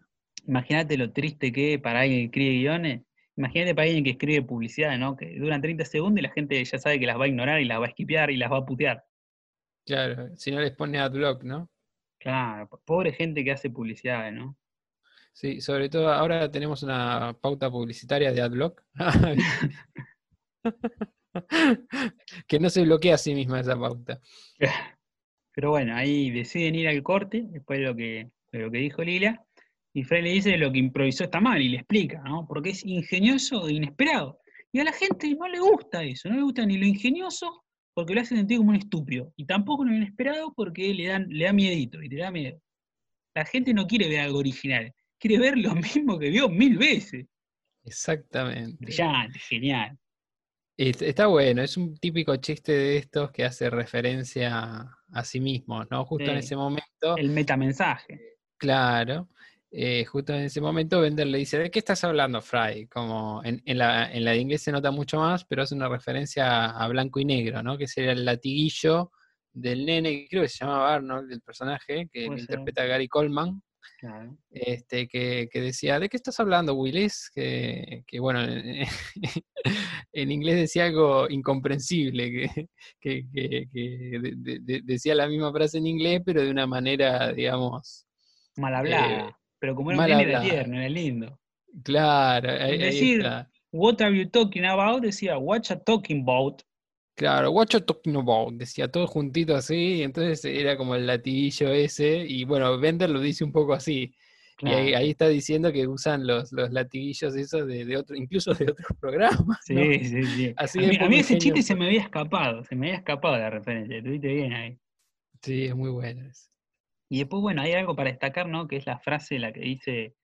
Imagínate lo triste que es para alguien que escribe guiones. Imagínate para alguien que escribe publicidad, ¿no? Que duran 30 segundos y la gente ya sabe que las va a ignorar y las va a esquipear y las va a putear. Claro, si no les pone adblock, ¿no? Claro, po- pobre gente que hace publicidad, ¿no? Sí, sobre todo ahora tenemos una pauta publicitaria de adblock. que no se bloquea a sí misma esa pauta. Pero bueno, ahí deciden ir al corte, después de lo que, de lo que dijo Lila, y Frey le dice lo que improvisó está mal y le explica, ¿no? Porque es ingenioso e inesperado. Y a la gente no le gusta eso, no le gusta ni lo ingenioso porque lo hace sentir como un estúpido, y tampoco lo inesperado porque le, dan, le da miedito y te da miedo. La gente no quiere ver algo original, quiere ver lo mismo que vio mil veces. Exactamente. Brillante, genial. Está bueno, es un típico chiste de estos que hace referencia a sí mismo, ¿no? Justo en ese momento, El metamensaje. claro, eh, justo en ese momento Bender le dice, ¿de qué estás hablando, Fry? Como en, en la, en la de inglés se nota mucho más, pero hace una referencia a blanco y negro, ¿no? Que sería el latiguillo del nene, creo que se llamaba Arnold, el personaje, que interpreta Gary Coleman, Claro. este, que, que decía, ¿de qué estás hablando, Willis? Que, que bueno, en, inglés decía algo incomprensible, que, que- que- que de- de- de- decía la misma frase en inglés, pero de una manera, digamos, Mal hablada. Eh, pero como era un nene era tierno, era lindo. claro, ahí, ahí decir- está. What are you talking about? Decía, what you talking about? Claro, what you talking about, decía todo juntito así, y entonces era como el latiguillo ese, y bueno, Bender lo dice un poco así, y ahí, está diciendo que usan los, los latiguillos esos de, de otro, incluso de otros programas, Sí, ¿no? sí, sí. Así a mí, a poco mí ese chiste se me había escapado, se me había escapado la referencia, estuviste bien ahí. Sí, es muy bueno eso. Y después, bueno, hay algo para destacar, ¿no? Que es la frase la que dice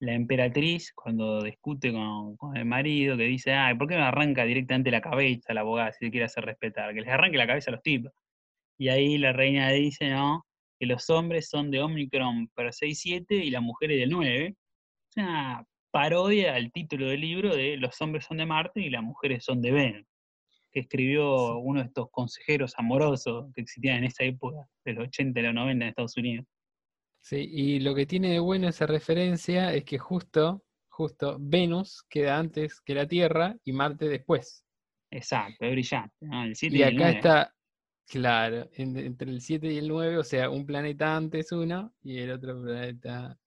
la emperatriz cuando discute con, con el marido, que dice, ay, ¿por qué no arranca directamente la cabeza la abogada si se quiere hacer respetar? Que les arranque la cabeza a los tipos. Y ahí la reina dice, ¿no? Que los hombres son de Omicron per 6-7 y las mujeres del 9. Es una parodia al título del libro de Los hombres son de Marte y las mujeres son de Venus, que escribió uno de estos consejeros amorosos que existían en esa época, de los 80 y los 90 en Estados Unidos. Sí, y lo que tiene de bueno esa referencia es que justo, justo, Venus queda antes que la Tierra y Marte después. Exacto, es brillante. ¿no? El 7 Y y, el acá 9. está, claro, en- entre el 7 y el 9, o sea, un planeta antes uno y el otro planeta,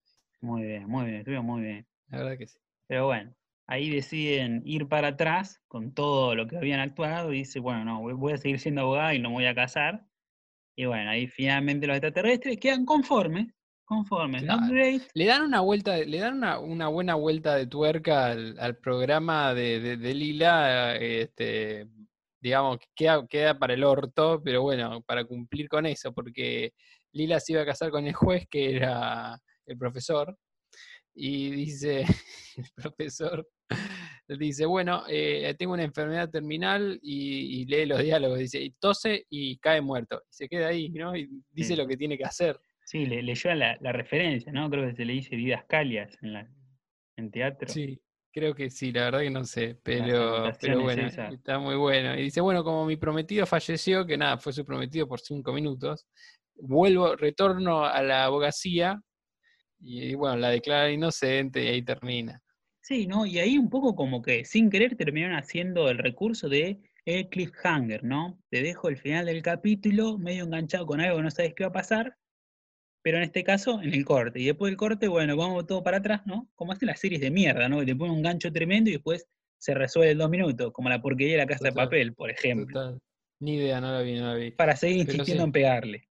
Muy bien, muy bien, estuvo muy bien. la verdad que sí. Pero bueno, ahí deciden ir para atrás con todo lo que habían actuado y dice, bueno, no, voy- a seguir siendo abogada y no voy a casar. Y bueno, ahí finalmente los extraterrestres quedan conformes, conformes, Claro. great. Le dan una vuelta, le dan una, una buena vuelta de tuerca al, al programa de, de- de Lila, este, digamos, que queda, queda para el orto, pero bueno, para cumplir con eso, porque Lila se iba a casar con el juez, que era el profesor, y dice, el profesor dice, bueno, eh, tengo una enfermedad terminal y, y lee los diálogos, dice, y tose y cae muerto, y se queda ahí, ¿no? Y dice Sí. lo que tiene que hacer. Sí, le, leyó la, la referencia, ¿no? Creo que se le dice Didascalias en, la, en teatro. Sí, creo que sí, la verdad que no sé, pero, pero bueno, está muy bueno. Y dice, bueno, como mi prometido falleció, que nada, fue su prometido por cinco minutos, vuelvo, retorno a la abogacía y, bueno, la declara inocente y ahí termina. Sí, ¿no? Y ahí un poco como que sin querer terminaron haciendo el recurso de el cliffhanger, ¿no? Te dejo el final del capítulo medio enganchado con algo que no sabes qué va a pasar pero en este caso en el corte. Y después del corte, bueno, vamos todo para atrás, ¿no? Como hacen las series de mierda, ¿no? Que te ponen un gancho tremendo y después se resuelve en dos minutos, como la porquería de la casa de papel, por ejemplo. Total. Ni idea, no la vi, no la vi. Para seguir Pero insistiendo sí. en pegarle.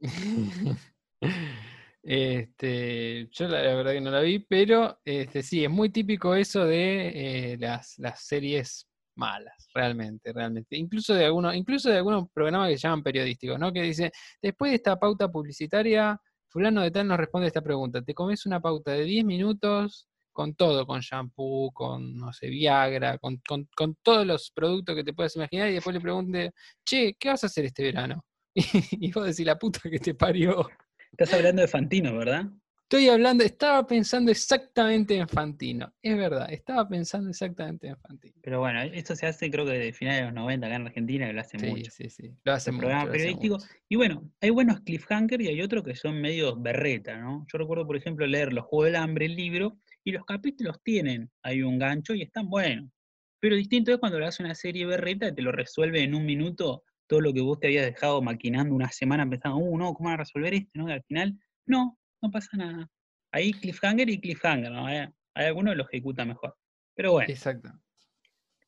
Este, yo la, verdad que no la vi, pero este, sí, es muy típico eso de eh, las, series malas, realmente, realmente. Incluso de algunos, incluso de algunos programas que se llaman periodísticos, ¿no? Que dice, después de esta pauta publicitaria, fulano de tal nos responde esta pregunta. ¿Te comes una pauta de 10 minutos con todo, con shampoo, con, no sé, Viagra, con, con- con todos los productos que te puedas imaginar, y después le pregunte, che, ¿qué vas a hacer este verano? Y, vos decís, la puta que te parió. Estás hablando de Fantino, ¿verdad? Estoy hablando, estaba pensando exactamente en Fantino. Es verdad, estaba pensando exactamente en Fantino. Pero bueno, esto se hace creo que de finales de los 90 acá en Argentina, que lo hace Sí, mucho. sí, sí. Lo hace el mucho. programa lo hace mucho. Y bueno, hay buenos cliffhanger y hay otros que son medio berreta, ¿no? Yo recuerdo, por ejemplo, leer Los Juegos del Hambre, el libro, y los capítulos tienen ahí un gancho y están buenos. Pero distinto es cuando le das una serie berreta y te lo resuelve en un minuto todo lo que vos te habías dejado maquinando una semana pensando, uh, no, ¿cómo van a resolver esto? ¿no? Y al final, no, no pasa nada. Ahí cliffhanger y cliffhanger, ¿no? Hay, hay algunos que lo ejecutan mejor. Pero bueno. Exacto.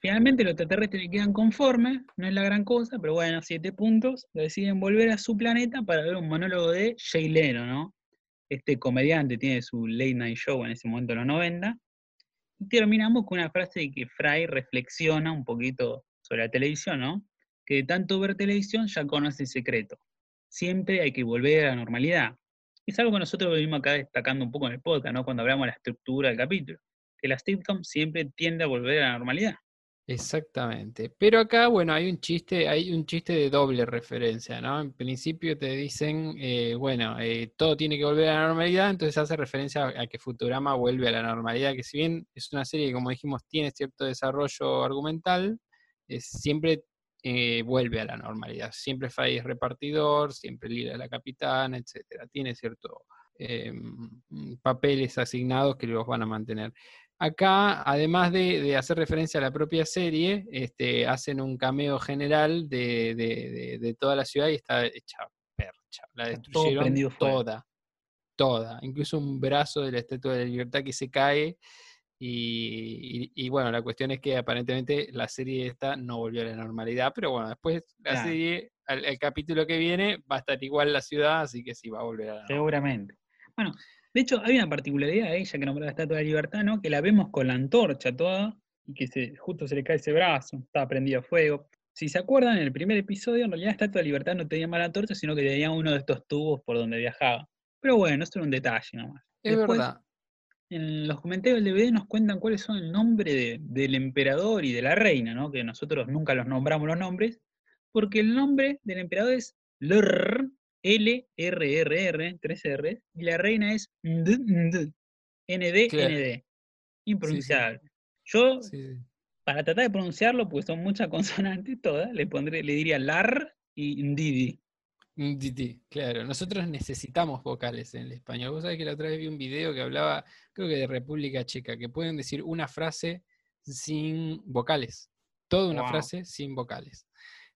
Finalmente los extraterrestres le quedan conformes, no es la gran cosa, pero bueno, siete puntos, deciden volver a su planeta para ver un monólogo de Jay Leno, ¿no? Este comediante tiene su late night show en ese momento, en los 90. Y terminamos con una frase de que Fry reflexiona un poquito sobre la televisión, ¿no? Que de tanto ver televisión ya conoce el secreto. Siempre hay que volver a la normalidad. Es algo que nosotros venimos acá destacando un poco en el podcast, ¿no? Cuando hablamos de la estructura del capítulo. Que la sitcom siempre tiende a volver a la normalidad. Exactamente. Pero acá, bueno, hay un chiste, hay un chiste de doble referencia, ¿no? En principio te dicen, eh, bueno, eh, todo tiene que volver a la normalidad, entonces hace referencia a, que Futurama vuelve a la normalidad, que si bien es una serie que, como dijimos, tiene cierto desarrollo argumental, eh, siempre eh, vuelve a la normalidad. Siempre Fry es repartidor, siempre Lila es la capitana, etcétera. Tiene ciertos papeles asignados que los van a mantener. Acá, además de, de hacer referencia a la propia serie, este, hacen un cameo general de, de- de- toda la ciudad y está hecha percha. La destruyeron toda, toda. Incluso un brazo de la Estatua de la Libertad que se cae. Y, y- y bueno, la cuestión es que aparentemente la serie esta no volvió a la normalidad, pero bueno, después la Claro. serie, el, capítulo que viene, va a estar igual la ciudad, así que sí va a volver a la. Seguramente. Bueno, de hecho, hay una particularidad ahí, ya que nombró la Estatua de la Libertad, ¿no? Que la vemos con la antorcha toda y que se, justo se le cae ese brazo, está prendido a fuego. Si se acuerdan, en el primer episodio, en realidad la Estatua de la Libertad no tenía más la antorcha, sino que tenía uno de estos tubos por donde viajaba. Pero bueno, eso era un detalle nomás. Es Después, verdad. En los comentarios del DVD nos cuentan cuáles son el nombre de- del emperador y de la reina, ¿no? Que nosotros nunca los nombramos los nombres, porque el nombre del emperador es LR, L-R-R-R, tres R, y la reina es Nd, Nd, ND, Claro. ND. Impronunciable. Yo, Sí, sí. para tratar de pronunciarlo, pues son muchas consonantes todas, le pondré, le diría LAR y Ndidi. DT, claro. Nosotros necesitamos vocales en el español. Vos sabés que la otra vez vi un video que hablaba, creo que de República Checa, que pueden decir una frase sin vocales. Toda una Wow. frase sin vocales.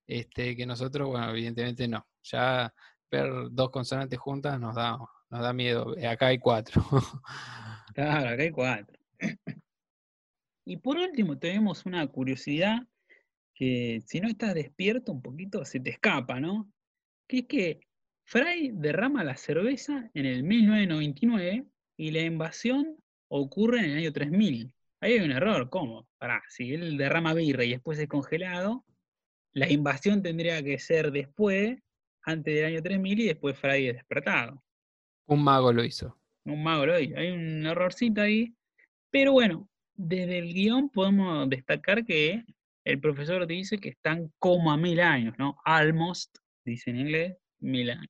Este, que nosotros, bueno, evidentemente no. Ya ver dos consonantes juntas nos da, nos da miedo. Eh, Acá hay cuatro. Claro, acá hay cuatro. Y por último tenemos una curiosidad que si no estás despierto un poquito se te escapa, ¿no? Que es que Fry derrama la cerveza en el 1999 y la invasión ocurre en el año 3000. Ahí hay un error, ¿cómo? Pará, si él derrama birra y después es congelado, la invasión tendría que ser después, antes del año 3000 y después Fry es despertado un mago lo hizo. un mago lo hizo. Hay un errorcito ahí. Pero bueno, desde el guion podemos destacar que el profesor dice que están como a mil años, ¿no? Almost, dice en inglés, mil años.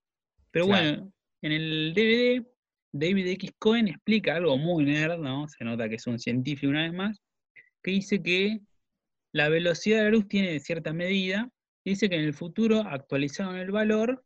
Pero Claro. bueno, en el DVD, David X. Cohen explica algo muy nerd, ¿no? Se nota que es un científico una vez más, que dice que la velocidad de la luz tiene cierta medida. Dice que en el futuro actualizaron el valor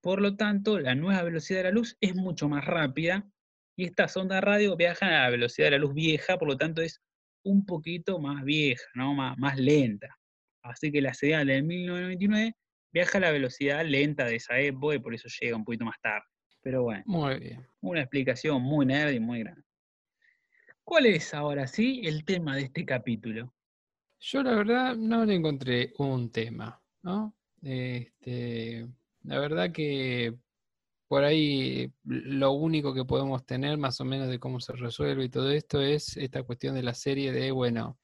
por lo tanto, la nueva velocidad de la luz es mucho más rápida y estas ondas radio viajan a la velocidad de la luz vieja, por lo tanto es un poquito más vieja, ¿no? más, más lenta. Así que la señal del 1999 viaja a la velocidad lenta de esa época y por eso llega un poquito más tarde. Pero bueno, Muy bien. una explicación muy nerd y muy grande. ¿Cuál es ahora sí el tema de este capítulo? Yo la verdad no le encontré un tema, ¿no? Este, la verdad que por ahí lo único que podemos tener más o menos de cómo se resuelve y todo esto es esta cuestión de la serie de, bueno,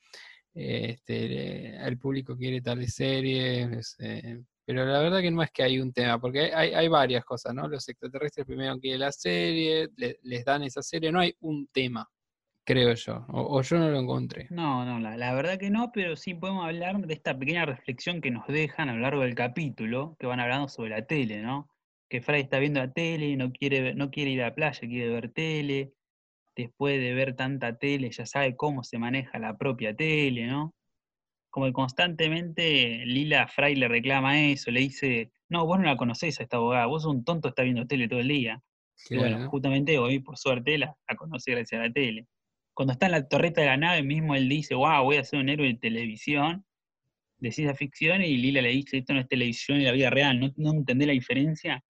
este, el público quiere tal serie, pero la verdad que no es que hay un tema, porque hay, hay varias cosas, ¿no? Los extraterrestres primero quieren la serie, le- les dan esa serie, no hay un tema, creo yo, o, yo no lo encontré. No, no, la, la verdad que no, pero sí podemos hablar de esta pequeña reflexión que nos dejan a lo largo del capítulo, que van hablando sobre la tele, ¿no? Que Fry está viendo la tele, no quiere, no quiere ir a la playa, quiere ver tele. Después de ver tanta tele, ya sabe cómo se maneja la propia tele, ¿no? Como que constantemente Lila Fry le reclama eso, le dice, no, vos no la conocés a esta abogada, vos sos un tonto, está viendo tele todo el día. Y bueno, justamente hoy, por suerte, la, la conocí gracias a la tele. Cuando está en la torreta de la nave, mismo él dice, wow, voy a ser un héroe de televisión, de ciencia ficción, y Lila le dice, esto no es televisión y la vida real, ¿no, no entendés la diferencia?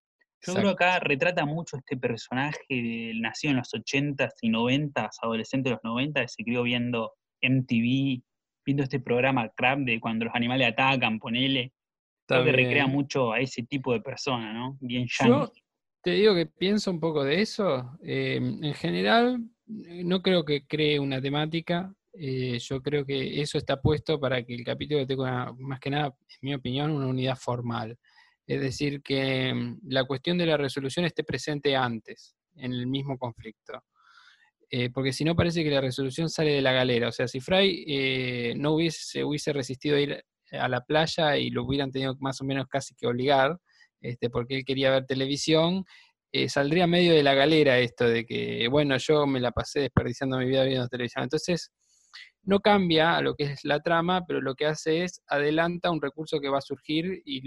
Yo creo que acá retrata mucho este personaje, del- nacido en los 80s y 90s, adolescente de los 90, que se crió viendo MTV, viendo este programa Crap de cuando los animales atacan, ponele. Creo que recrea mucho a ese tipo de persona, ¿no? Bien Yo te digo que pienso un poco de eso. eh, en general, no creo que cree una temática. eh, yo creo que eso está puesto para que el capítulo tenga, una- más que nada, en mi opinión, una unidad formal. Es decir, que mm, la cuestión de la resolución esté presente antes, en el mismo conflicto. Eh, porque si no parece que la resolución sale de la galera. O sea, si Fry eh, no hubiese, se hubiese resistido a ir a la playa y lo hubieran tenido más o menos casi que obligar, este, porque él quería ver televisión, eh, saldría medio de la galera esto de que, bueno, yo me la pasé desperdiciando mi vida viendo televisión. Entonces, no cambia a lo que es la trama, pero lo que hace es adelanta un recurso que va a surgir y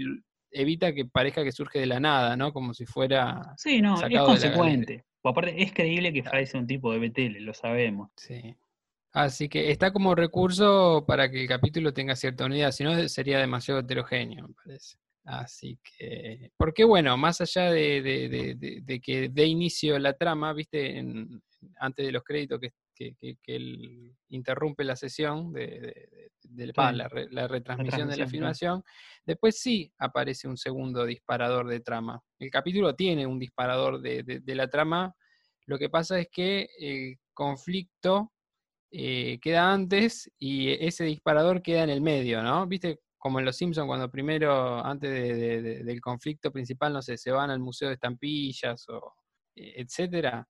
evita que parezca que surge de la nada, ¿no? Como si fuera Sí, no, es consecuente. O aparte, es creíble que Claro. Fry un tipo de BTL, lo sabemos. Sí. Así que está como recurso para que el capítulo tenga cierta unidad, si no sería demasiado heterogéneo, me parece. Así que, porque bueno, más allá de, de- de- de- de que dé inicio la trama, viste, en- antes de los créditos que, que- que- interrumpe la sesión de, la, re- la retransmisión de la filmación, después sí aparece un segundo disparador de trama. El capítulo tiene un disparador de, la trama, lo que pasa es que el conflicto eh, queda antes y ese disparador queda en el medio, ¿no? Viste, como en Los Simpsons, cuando primero, antes de- de- de- del conflicto principal, no sé, se van al Museo de Estampillas o eh, etcétera,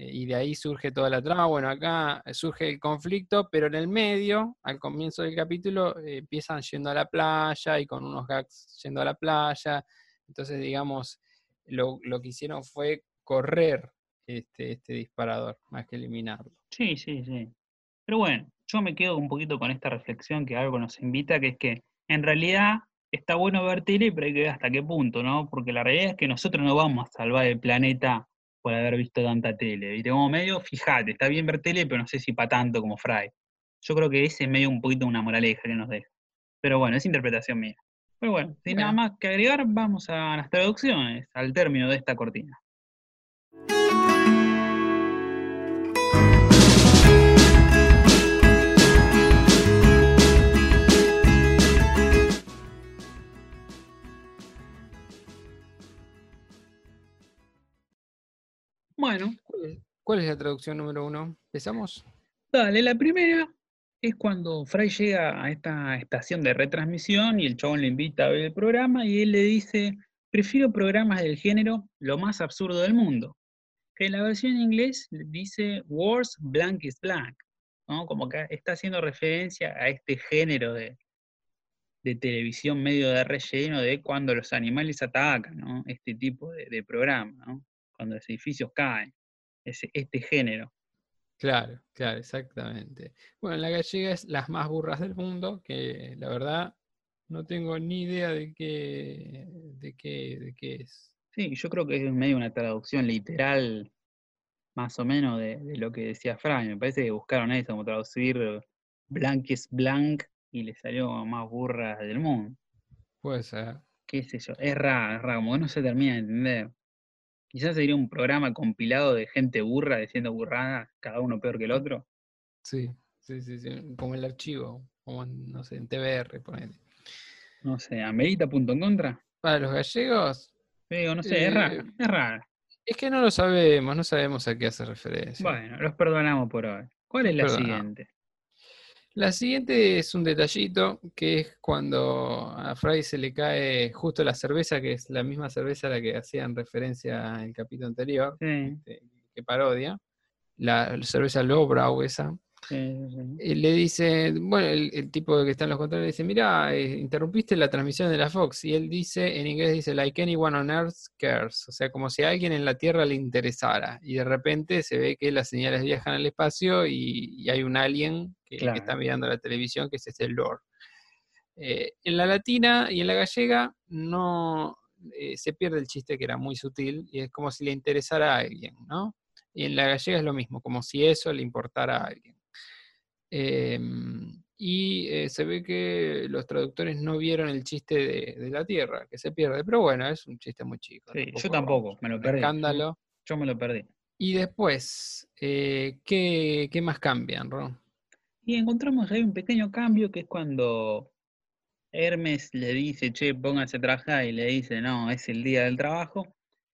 y de ahí surge toda la trama. Bueno, acá surge el conflicto, pero en el medio, al comienzo del capítulo, eh, empiezan yendo a la playa y con unos gags yendo a la playa. Entonces, digamos, lo, lo que hicieron fue correr este, este disparador, más que eliminarlo. Sí, sí, sí. Pero bueno, yo me quedo un poquito con esta reflexión que algo nos invita, que es que en realidad está bueno ver tele, pero hay que ver hasta qué punto, ¿no? Porque la realidad es que nosotros no vamos a salvar el planeta por haber visto tanta tele. ¿Viste? Como medio, fíjate, está bien ver tele, pero no sé si para tanto como Fry. Yo creo que ese es medio un poquito una moraleja que nos deja. Pero bueno, es interpretación mía. Pero bueno, sin nada más que agregar, vamos a las traducciones, al término de esta cortina. Bueno, ¿Cuál es, la traducción número uno? ¿Empezamos? Dale, la primera es cuando Fry llega a esta estación de retransmisión y el chabón le invita a ver el programa y él le dice, prefiero programas del género lo más absurdo del mundo. Que en la versión en inglés dice Words Blank is Blank, ¿no? Como que está haciendo referencia a este género de, de televisión medio de relleno de cuando los animales atacan, ¿no? Este tipo de, de programa, ¿no? Cuando los edificios caen, ese, este género. Claro, claro, exactamente. Bueno, la gallega es las más burras del mundo, que la verdad no tengo ni idea de qué, de qué, de qué es. Sí, yo creo que es medio una traducción literal, más o menos, de, de lo que decía Fry. Me parece que buscaron eso, como traducir blank es blank y le salió más burra del mundo. Puede ser. ¿Qué sé yo? Es raro, es raro, como que no se termina de entender. Quizás sería un programa compilado de gente burra diciendo burrada, cada uno peor que el otro. Sí, sí, sí, sí, como el archivo, como en, no sé, en TBR, ponele. No sé, amerita punto en contra. Para los gallegos, Digo, no sé, es raro, Eh, es raro. es que no lo sabemos, no sabemos a qué hace referencia. Bueno, los perdonamos por hoy. ¿Cuál es la siguiente? La siguiente es un detallito, que es cuando a Fry se le cae justo la cerveza, que es la misma cerveza a la que hacían referencia en el capítulo anterior, Sí, este, que parodia, la, la cerveza Lowbrow esa. Sí, sí, sí. eh, le dice, bueno, el, el tipo que está en los controles le dice, mira, interrumpiste la transmisión de la Fox. Y él dice, en inglés dice, like anyone on earth cares. O sea, como si a alguien en la Tierra le interesara. Y de repente se ve que las señales viajan al espacio y, y hay un alien que, está mirando la televisión, que es este Lord. Eh, en la latina y en la gallega no eh, se pierde el chiste que era muy sutil y es como si le interesara a alguien, ¿no? Y en la gallega es lo mismo, como si eso le importara a alguien. Em, y eh, se ve que los traductores no vieron el chiste de, de la Tierra, que se pierde, pero bueno, es un chiste muy chico. Sí, yo tampoco, me lo perdí. Escándalo. Yo me lo perdí. Y después, eh, ¿qué, qué más cambian, Ron? Y encontramos ahí un pequeño cambio que es cuando Hermes le dice, che, póngase a trabajar, y le dice, no, es el día del trabajo.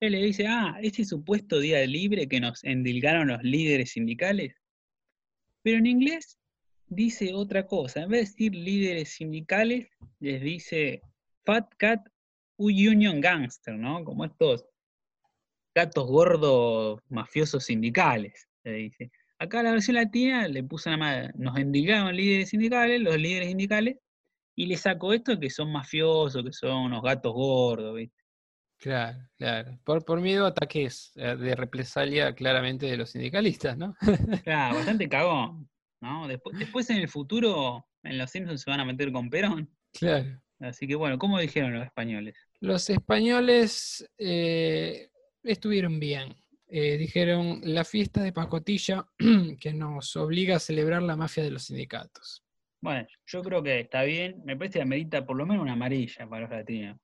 Él le dice, ah, ese supuesto día libre que nos endilgaron los líderes sindicales. Pero en inglés dice otra cosa. En vez de decir líderes sindicales, les dice Fat Cat Union Gangster, ¿no? Como estos gatos gordos mafiosos sindicales, le dice. Acá la versión latina le puso nada más, nos endilgaron líderes sindicales, los líderes sindicales, y le sacó esto que son mafiosos, que son unos gatos gordos, ¿viste? Claro, claro. Por, por miedo a ataques eh, de represalia claramente de los sindicalistas, ¿no? Claro, bastante cagón, ¿no? Después, después en el futuro, en los Simpsons se van a meter con Perón. Claro. Así que bueno, ¿cómo dijeron los españoles? Los españoles eh, estuvieron bien. Eh, dijeron la fiesta de pacotilla que nos obliga a celebrar la mafia de los sindicatos. Bueno, yo creo que está bien, me parece que amerita por lo menos una amarilla para los latinos.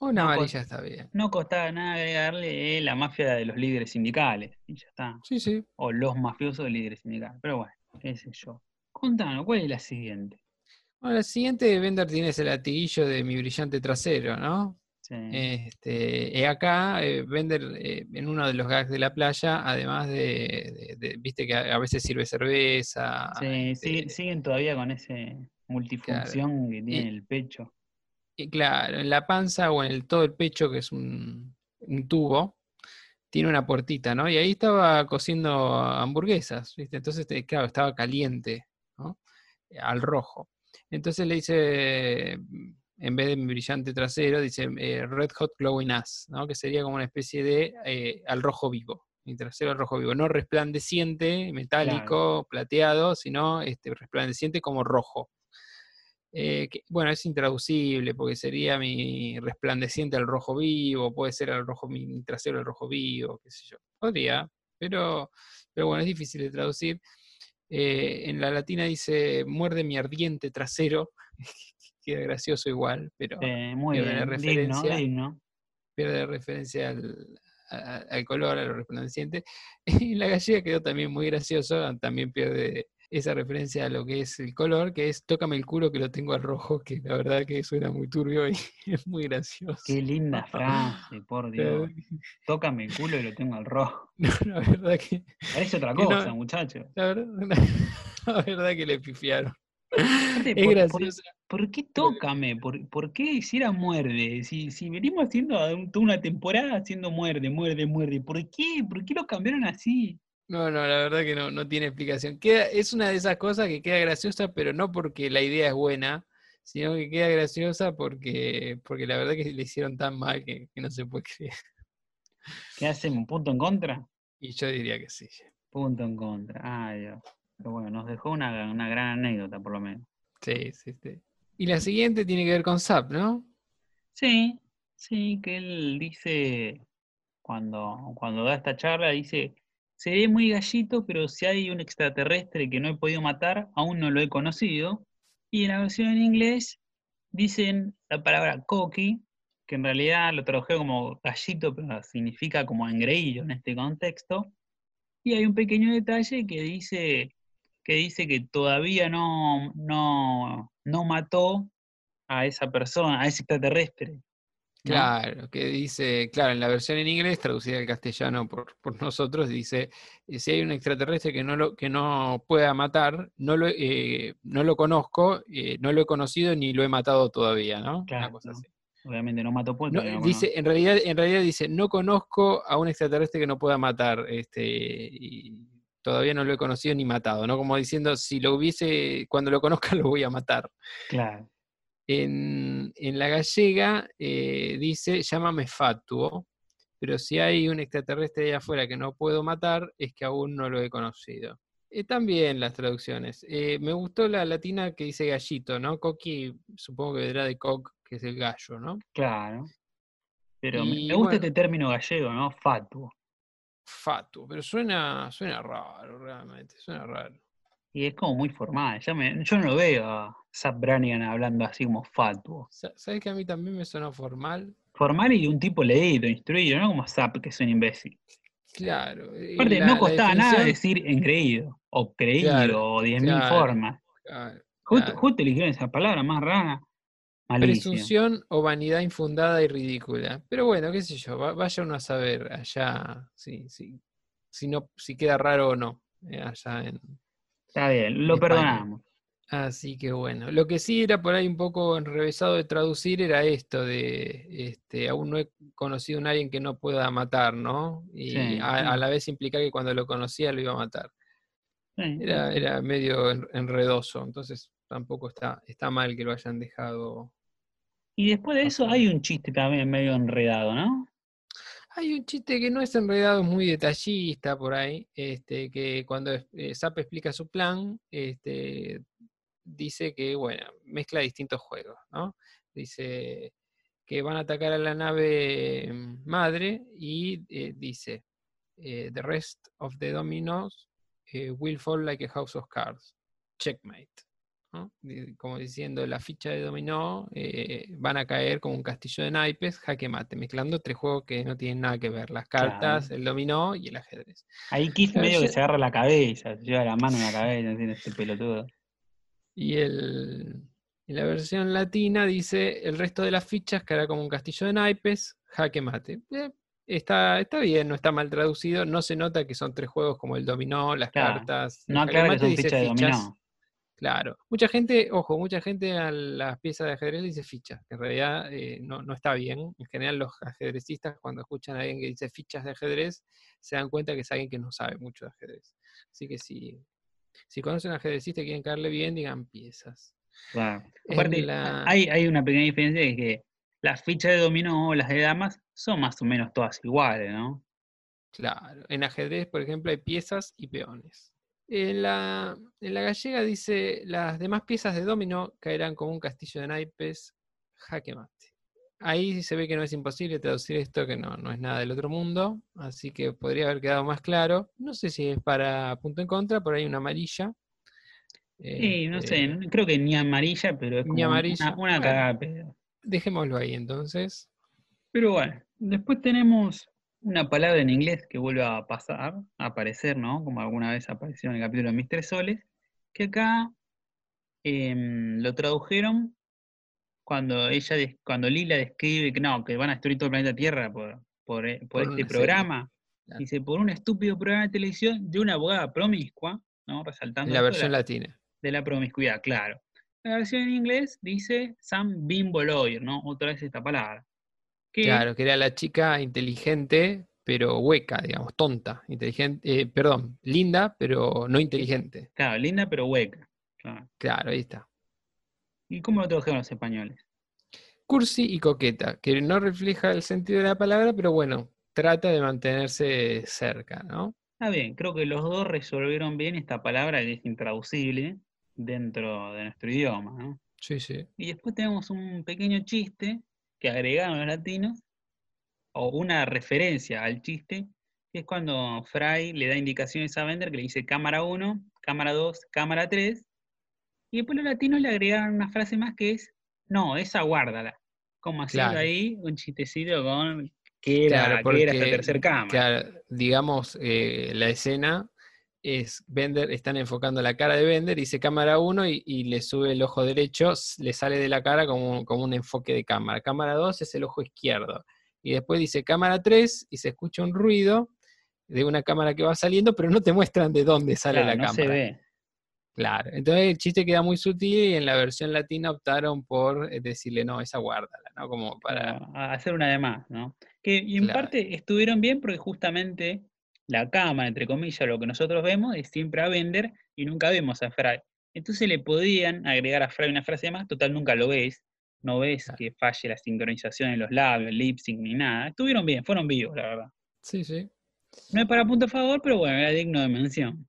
Una No, amarilla está bien. No costaba nada agregarle eh, la mafia de los líderes sindicales, y ya está. Sí, sí. O los mafiosos de líderes sindicales. Pero bueno, qué sé yo. Contanos, ¿cuál es la siguiente? Bueno, la siguiente, Bender tiene ese latiguillo de mi brillante trasero, ¿no? Sí. Este, y acá, eh, Bender, eh, en uno de los gags de la playa, además de, de- de- viste que a veces sirve cerveza. Sí, este, sigue- siguen todavía con ese multifunción que tiene el pecho. Y claro, en la panza o en el, todo el pecho, que es un, un tubo, tiene una puertita, ¿no? Y ahí estaba cociendo hamburguesas, ¿viste? Entonces, eh, claro, estaba caliente, ¿no? Al rojo. Entonces le dice, en vez de mi brillante trasero, dice eh, Red Hot Glowing Ass, ¿no? Que sería como una especie de eh, al rojo vivo. Mi trasero al rojo vivo. No resplandeciente, metálico, plateado, sino este, resplandeciente como rojo. Eh, que, bueno, es intraducible porque sería mi resplandeciente al rojo vivo, puede ser al rojo, mi, trasero al rojo vivo, qué sé yo. Podría, pero, pero bueno, es difícil de traducir. Eh, en la latina dice muerde mi ardiente trasero, queda gracioso igual, pero muy pierde bien, referencia, digno. pierde referencia al, a- al color, a lo resplandeciente. Y la gallega quedó también muy gracioso, también pierde esa referencia a lo que es el color, que es tócame el culo que lo tengo al rojo, que la verdad que suena muy turbio y es muy gracioso. Qué linda frase, por Dios. Tócame el culo y lo tengo al rojo. no, la verdad que, Parece otra Que no- cosa, muchacho. la verdad, la verdad que le pifiaron. Aparte, Es por- por- gracioso. ¿Por qué tócame? ¿Por, por qué hiciera muerde? Si, si venimos haciendo toda una temporada haciendo muerde, muerde, muerde. ¿Por qué? ¿Por qué lo cambiaron así? No, no, la verdad que no, no tiene explicación. Queda, es una de esas cosas que queda graciosa, pero no porque la idea es buena, sino que queda graciosa porque, porque la verdad que le hicieron tan mal que, que no se puede creer. ¿Qué hacemos? ¿Punto en contra? Y yo diría que sí. Punto en contra. Ay, Dios. Pero bueno, nos dejó una, una gran anécdota, por lo menos. Sí, sí, sí. Y la siguiente tiene que ver con SAP, ¿no? Sí, sí, que él dice, cuando, cuando da esta charla, dice, seré muy gallito, pero si hay un extraterrestre que no he podido matar, aún no lo he conocido. Y en la versión en inglés dicen la palabra cocky, que en realidad lo tradujeron como gallito, pero significa como engreído en este contexto. Y hay un pequeño detalle que dice que, dice que todavía no, no, no mató a esa persona, a ese extraterrestre. Claro, que dice, claro, en la versión en inglés, traducida al castellano por, por nosotros, dice, eh, si hay un extraterrestre que no lo, que no pueda matar, no lo, eh, no lo conozco, eh, no lo he conocido ni lo he matado todavía, ¿no? Una Claro, cosa ¿no? así. Obviamente no mató Puente. No, dice, en realidad, en realidad dice, no conozco a un extraterrestre que no pueda matar, este, y todavía no lo he conocido ni matado, ¿no? Como diciendo, si lo hubiese, cuando lo conozca lo voy a matar. Claro. En, en la gallega eh, dice, llámame fatuo, pero si hay un extraterrestre allá afuera que no puedo matar, es que aún no lo he conocido. Eh, también las traducciones. Eh, me gustó la latina que dice gallito, ¿no? Coqui, supongo que vendrá de coq, que es el gallo, ¿no? Claro. Pero me, Y me gusta bueno. este término gallego, ¿no? Fatuo. Fatuo, pero suena, suena raro realmente, suena raro. Y es como muy formal. Ya me- yo no lo veo a Zap Brannigan hablando así como fatuo. Sa- ¿Sabes que a mí también me sonó formal? Formal y un tipo leído, instruido, no como Zap, que es un imbécil. Claro. Aparte, la- no costaba nada decir engreído, o creído, Claro, o 10.000 claro, formas. claro, Justo, justo eligieron esa palabra más rara. Malicia. Presunción o vanidad infundada y ridícula. Pero bueno, qué sé yo, va- vaya uno a saber allá si, si, si, no, si queda raro o no, eh, allá en... Está bien, lo España. perdonamos. Así que bueno, lo que sí era por ahí un poco enrevesado de traducir era esto de, este, aún no he conocido a alguien que no pueda matar, ¿no? Y Sí, a, sí. a la vez implicar que cuando lo conocía lo iba a matar. Sí, Era, era medio en- enredoso, entonces tampoco está, está mal que lo hayan dejado Y después de eso hay un chiste también medio enredado, ¿no? Hay un chiste que no es enredado, muy detallista por ahí, este, que cuando eh, Zap explica su plan, este, dice que, bueno, mezcla distintos juegos, ¿no? Dice que van a atacar a la nave mm, madre y eh, dice, eh, the rest of the dominoes eh, will fall like a house of cards. Checkmate. ¿No? Di- Como diciendo, la ficha de dominó eh, van a caer como un castillo de naipes, jaque mate, mezclando tres juegos que no tienen nada que ver, las Claro. cartas, el dominó y el ajedrez. Ahí Keith Claro, medio que se agarra la cabeza, se lleva la mano en la cabeza, así, este pelotudo. Y el, en la versión latina dice, el resto de las fichas caerá como un castillo de naipes, jaque mate. Eh, está, está bien, no está mal traducido, no se nota que son tres juegos como el dominó, las Claro, cartas. No aclara que son fichas de dominó. Claro. Mucha gente, ojo, mucha gente a las piezas de ajedrez le dice fichas, que en realidad eh, no, no está bien. En general los ajedrecistas cuando escuchan a alguien que dice fichas de ajedrez, se dan cuenta que es alguien que no sabe mucho de ajedrez. Así que si, si conocen a un ajedrecista y quieren caerle bien, digan piezas. En Aparte, la- hay, hay una pequeña diferencia de que las fichas de dominó o las de damas son más o menos todas iguales, ¿no? Claro. En ajedrez, por ejemplo, hay piezas y peones. En la, en la gallega dice, las demás piezas de dominó caerán como un castillo de naipes, jaque mate. Ahí se ve que no es imposible traducir esto, que no, no es nada del otro mundo, así que podría haber quedado más claro. No sé si es para punto en contra, por ahí una amarilla. Sí, no sé, Este, creo que ni amarilla, pero es ni como amarilla, una, bueno. cagada. Dejémoslo ahí entonces. Pero bueno, después tenemos una palabra en inglés que vuelve a pasar, a aparecer, ¿no? Como alguna vez apareció en el capítulo de Mis Soles, que acá em, lo tradujeron cuando ella, cuando Lila describe que no, que van a destruir todo el planeta Tierra por, por, eh, por Por este programa. claro. Dice, por un estúpido programa de televisión de una abogada promiscua, ¿no? Resaltando la versión latina. de la promiscuidad, claro. La versión en inglés dice Sam Bimbo Lawyer, ¿no? Otra vez esta palabra. Que, Claro, que era la chica inteligente, pero hueca, digamos, tonta. Inteligente, eh, perdón, linda, pero no inteligente. claro, linda pero hueca. Claro. Claro, ahí está. ¿Y cómo lo tradujeron los españoles? Cursi y coqueta, que no refleja el sentido de la palabra, pero bueno, trata de mantenerse cerca, ¿no? Está bien, creo que los dos resolvieron bien esta palabra que es intraducible dentro de nuestro idioma, ¿no? Sí, sí. Y después tenemos un pequeño chiste que agregaron los latinos, o una referencia al chiste, que es cuando Fry le da indicaciones a Bender que le dice cámara 1, cámara 2, cámara 3, y después los latinos le agregaron una frase más que es, no, esa guárdala. como haciendo Claro. ahí un chistecito con qué era, Claro, qué era esta tercer cámara. claro, digamos, eh, la escena es Bender, están enfocando la cara de Bender, dice cámara 1 y, y le sube el ojo derecho, le sale de la cara como, un- como un enfoque de cámara. Cámara 2 es el ojo izquierdo. Y después dice cámara 3 y se escucha un ruido de una cámara que va saliendo, pero no te muestran de dónde sale Claro, la no se cámara. ve. Claro, entonces el chiste queda muy sutil y en la versión latina optaron por eh, decirle, no, esa guárdala, ¿no? Como para... Claro, hacer una de más, ¿no? Que, y en Claro. parte estuvieron bien porque justamente la cámara, entre comillas, lo que nosotros vemos es siempre a Bender y nunca vemos a Fry. Entonces le podían agregar a Fry una frase más, total nunca lo ves, no ves que falle la sincronización en los labios, el lip sync ni nada. Estuvieron bien, fueron vivos, la verdad. Sí, sí. No es para punto a favor, pero bueno, era digno de mención.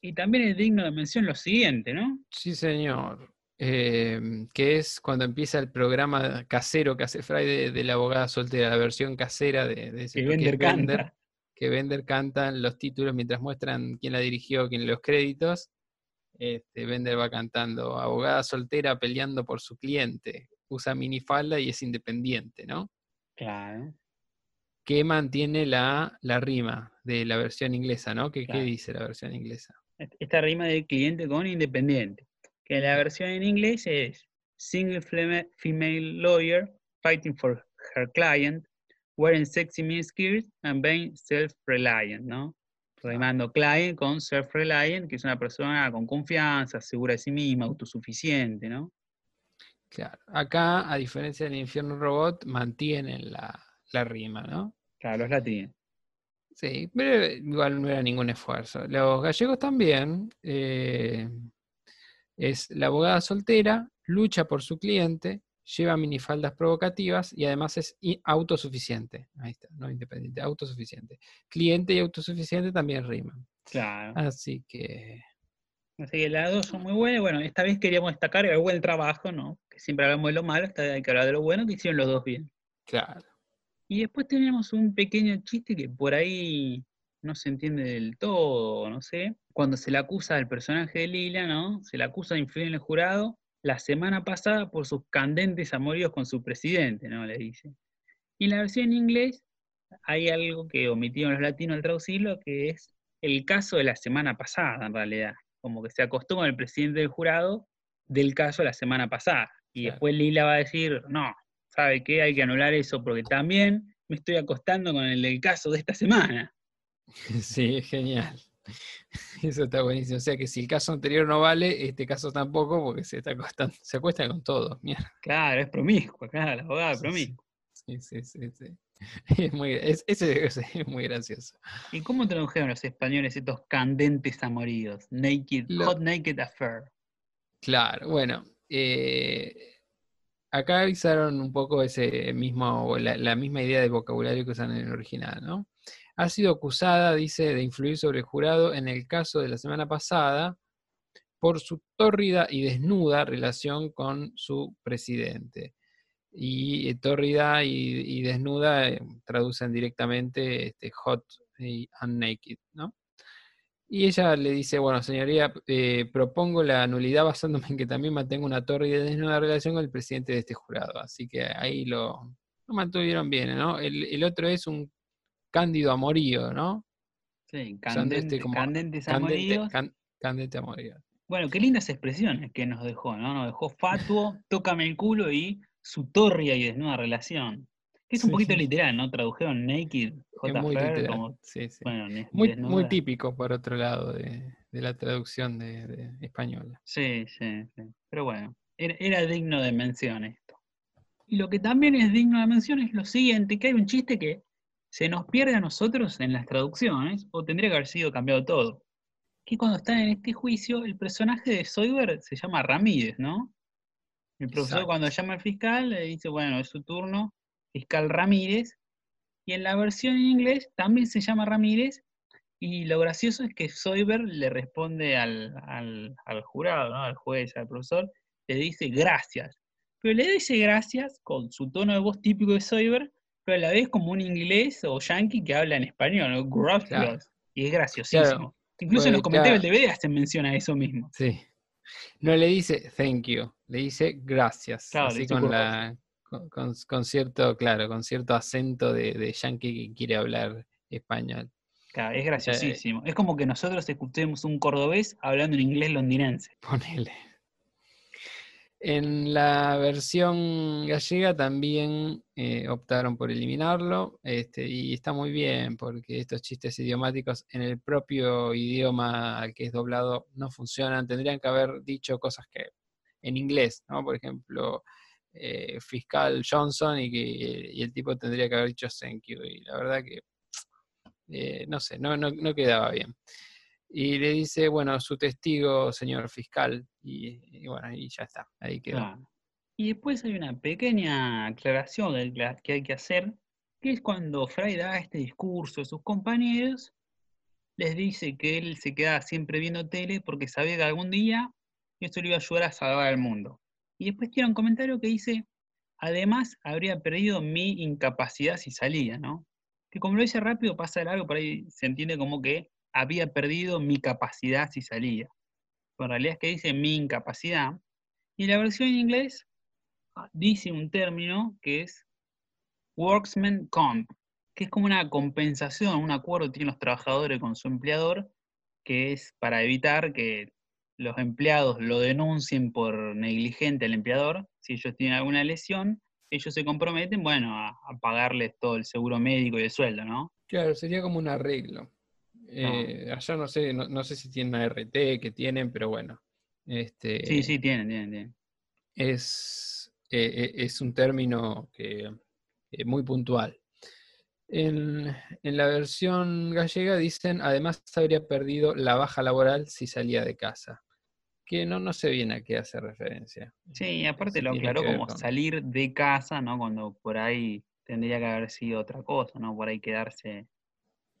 Y también es digno de mención lo siguiente, ¿no? Sí, señor. Em, que es cuando empieza el programa casero que hace Fry de, de la abogada soltera, la versión casera de, de ese Que que es Bender canta. que Bender canta los títulos mientras muestran quién la dirigió, quién los créditos. Este, Bender va cantando abogada soltera peleando por su cliente, usa minifalda y es independiente, ¿no? Claro. Que mantiene la, la rima de la versión inglesa, ¿no? ¿Qué, qué dice la versión inglesa? esta rima de cliente con independiente, que la versión en inglés es single female lawyer fighting for her client, wearing sexy miniskirts and being self-reliant, ¿no? Rimando client con self-reliant, que es una persona con confianza, segura de sí misma, autosuficiente, ¿no? Claro. Acá, a diferencia del infierno robot, mantienen la, la rima, ¿no? Claro, los latinos. Sí, pero igual no era ningún esfuerzo. Los gallegos también. eh, es la abogada soltera, lucha por su cliente, lleva minifaldas provocativas y además es autosuficiente. Ahí está, no independiente, autosuficiente. Cliente y autosuficiente también riman. Claro. Así que, Así que las dos son muy buenas. Bueno, esta vez queríamos destacar el buen trabajo, ¿no? Que siempre hablamos de lo malo, esta vez hay que hablar de lo bueno, que hicieron los dos bien. claro. Y después tenemos un pequeño chiste que por ahí no se entiende del todo, no sé. Cuando se le acusa al personaje de Lila, ¿no? Se le acusa de influir en el jurado la semana pasada por sus candentes amoríos con su presidente, ¿no? Le dice. Y en la versión en inglés hay algo que omitieron los latinos al traducirlo, que es el caso de la semana pasada, en realidad. Como que se acostó con el presidente del jurado del caso de la semana pasada. Y Claro. después Lila va a decir, no, ¿sabe qué? Hay que anular eso porque también me estoy acostando con el del caso de esta semana. Sí, es genial. Eso está buenísimo. O sea que si el caso anterior no vale, este caso tampoco, porque se está acostando, se acuesta con todo. Mierda. Claro, es promiscua, claro, la abogada es promiscua. Sí, sí, sí, sí. Es muy, es, es, es muy gracioso. ¿Y cómo tradujeron los españoles estos candentes amoríos? Naked, Lo- hot naked affair. Claro, bueno. eh, acá avisaron un poco ese mismo, la, la misma idea de vocabulario que usan en el original, ¿no? Ha sido acusada, dice, de influir sobre el jurado en el caso de la semana pasada por su tórrida y desnuda relación con su presidente. Y eh, tórrida y, desnuda eh, traducen directamente este, hot y and naked, ¿no? Y ella le dice, bueno, señoría, eh, propongo la nulidad basándome en que también mantengo una tórrida y desnuda relación con el presidente de este jurado. Así que ahí lo, mantuvieron bien, ¿no? El otro es un cándido amorío, ¿no? Sí, Usando este candente- como candentes Candente, amoríos. can- candente amorío. Bueno, qué lindas expresiones que nos dejó, ¿no? Nos dejó fatuo, tócame el culo y su tórrida y desnuda relación. Que es un Sí, poquito sí. literal, ¿no? Tradujeron naked, Es J. muy Fair, literal. como, sí, sí. bueno, Muy, típico, por otro lado, de, de la traducción de, de española. Sí, sí, sí. Pero bueno, era, era digno de mención esto. Y lo que también es digno de mención es lo siguiente, que hay un chiste que se nos pierde a nosotros en las traducciones, o tendría que haber sido cambiado todo. Que cuando están en este juicio, el personaje de Soyber se llama Ramírez, ¿no? El profesor Exacto. cuando llama al fiscal le dice, bueno, es su turno, fiscal Ramírez. Y en la versión en inglés también se llama Ramírez, y lo gracioso es que Soyber le responde al, al- al jurado, ¿no? al juez, al profesor, le dice gracias. Pero le dice gracias con su tono de voz típico de Soyber, pero a la vez como un inglés o yankee que habla en español. Claro. Y es graciosísimo. Claro, Incluso en los comentarios del DVD hacen mención a eso mismo. Sí. No le dice thank you, le dice gracias. Claro, así con, la, con, con- con cierto, claro, con cierto acento de, de yankee que quiere hablar español. Claro, es graciosísimo. Es como que nosotros escuchemos un cordobés hablando en inglés londinense. Ponele. En la versión gallega también eh, optaron por eliminarlo, este, y está muy bien porque estos chistes idiomáticos en el propio idioma que es doblado no funcionan. Tendrían que haber dicho cosas que en inglés, ¿no? Por ejemplo, eh, fiscal Johnson y, que, y el tipo tendría que haber dicho thank you. Y la verdad que, eh, no sé, no, no, no quedaba bien y le dice, bueno, su testigo, señor fiscal, y, bueno, y ya está, ahí quedó. Y después hay una pequeña aclaración que hay que hacer, que es cuando Fry da este discurso a sus compañeros, les dice que él se queda siempre viendo tele porque sabía que algún día esto le iba a ayudar a salvar al mundo. Y después tiene un comentario que dice, además habría perdido mi incapacidad si salía, ¿no? Que como lo dice rápido, pasa largo, por ahí se entiende como que había perdido mi capacidad si salía. Pero en realidad es que dice mi incapacidad. Y la versión en inglés ah, dice un término que es worksman comp, que es como una compensación, un acuerdo que tienen los trabajadores con su empleador, que es para evitar que los empleados lo denuncien por negligente al empleador. Si ellos tienen alguna lesión, ellos se comprometen, bueno, a, a pagarles todo el seguro médico y el sueldo, ¿no? Claro, sería como un arreglo. Eh, allá no sé, no, no sé si tienen una RT que tienen, pero bueno. Este, Sí, sí, tienen, tienen, tienen. es, eh, eh, es un término que, eh, muy puntual. En, en la versión gallega dicen, además habría perdido la baja laboral si salía de casa. Que no, no sé bien a qué hace referencia. Sí, y aparte Si lo aclaró como con- salir de casa, ¿no? Cuando por ahí tendría que haber sido otra cosa, ¿no? Por ahí quedarse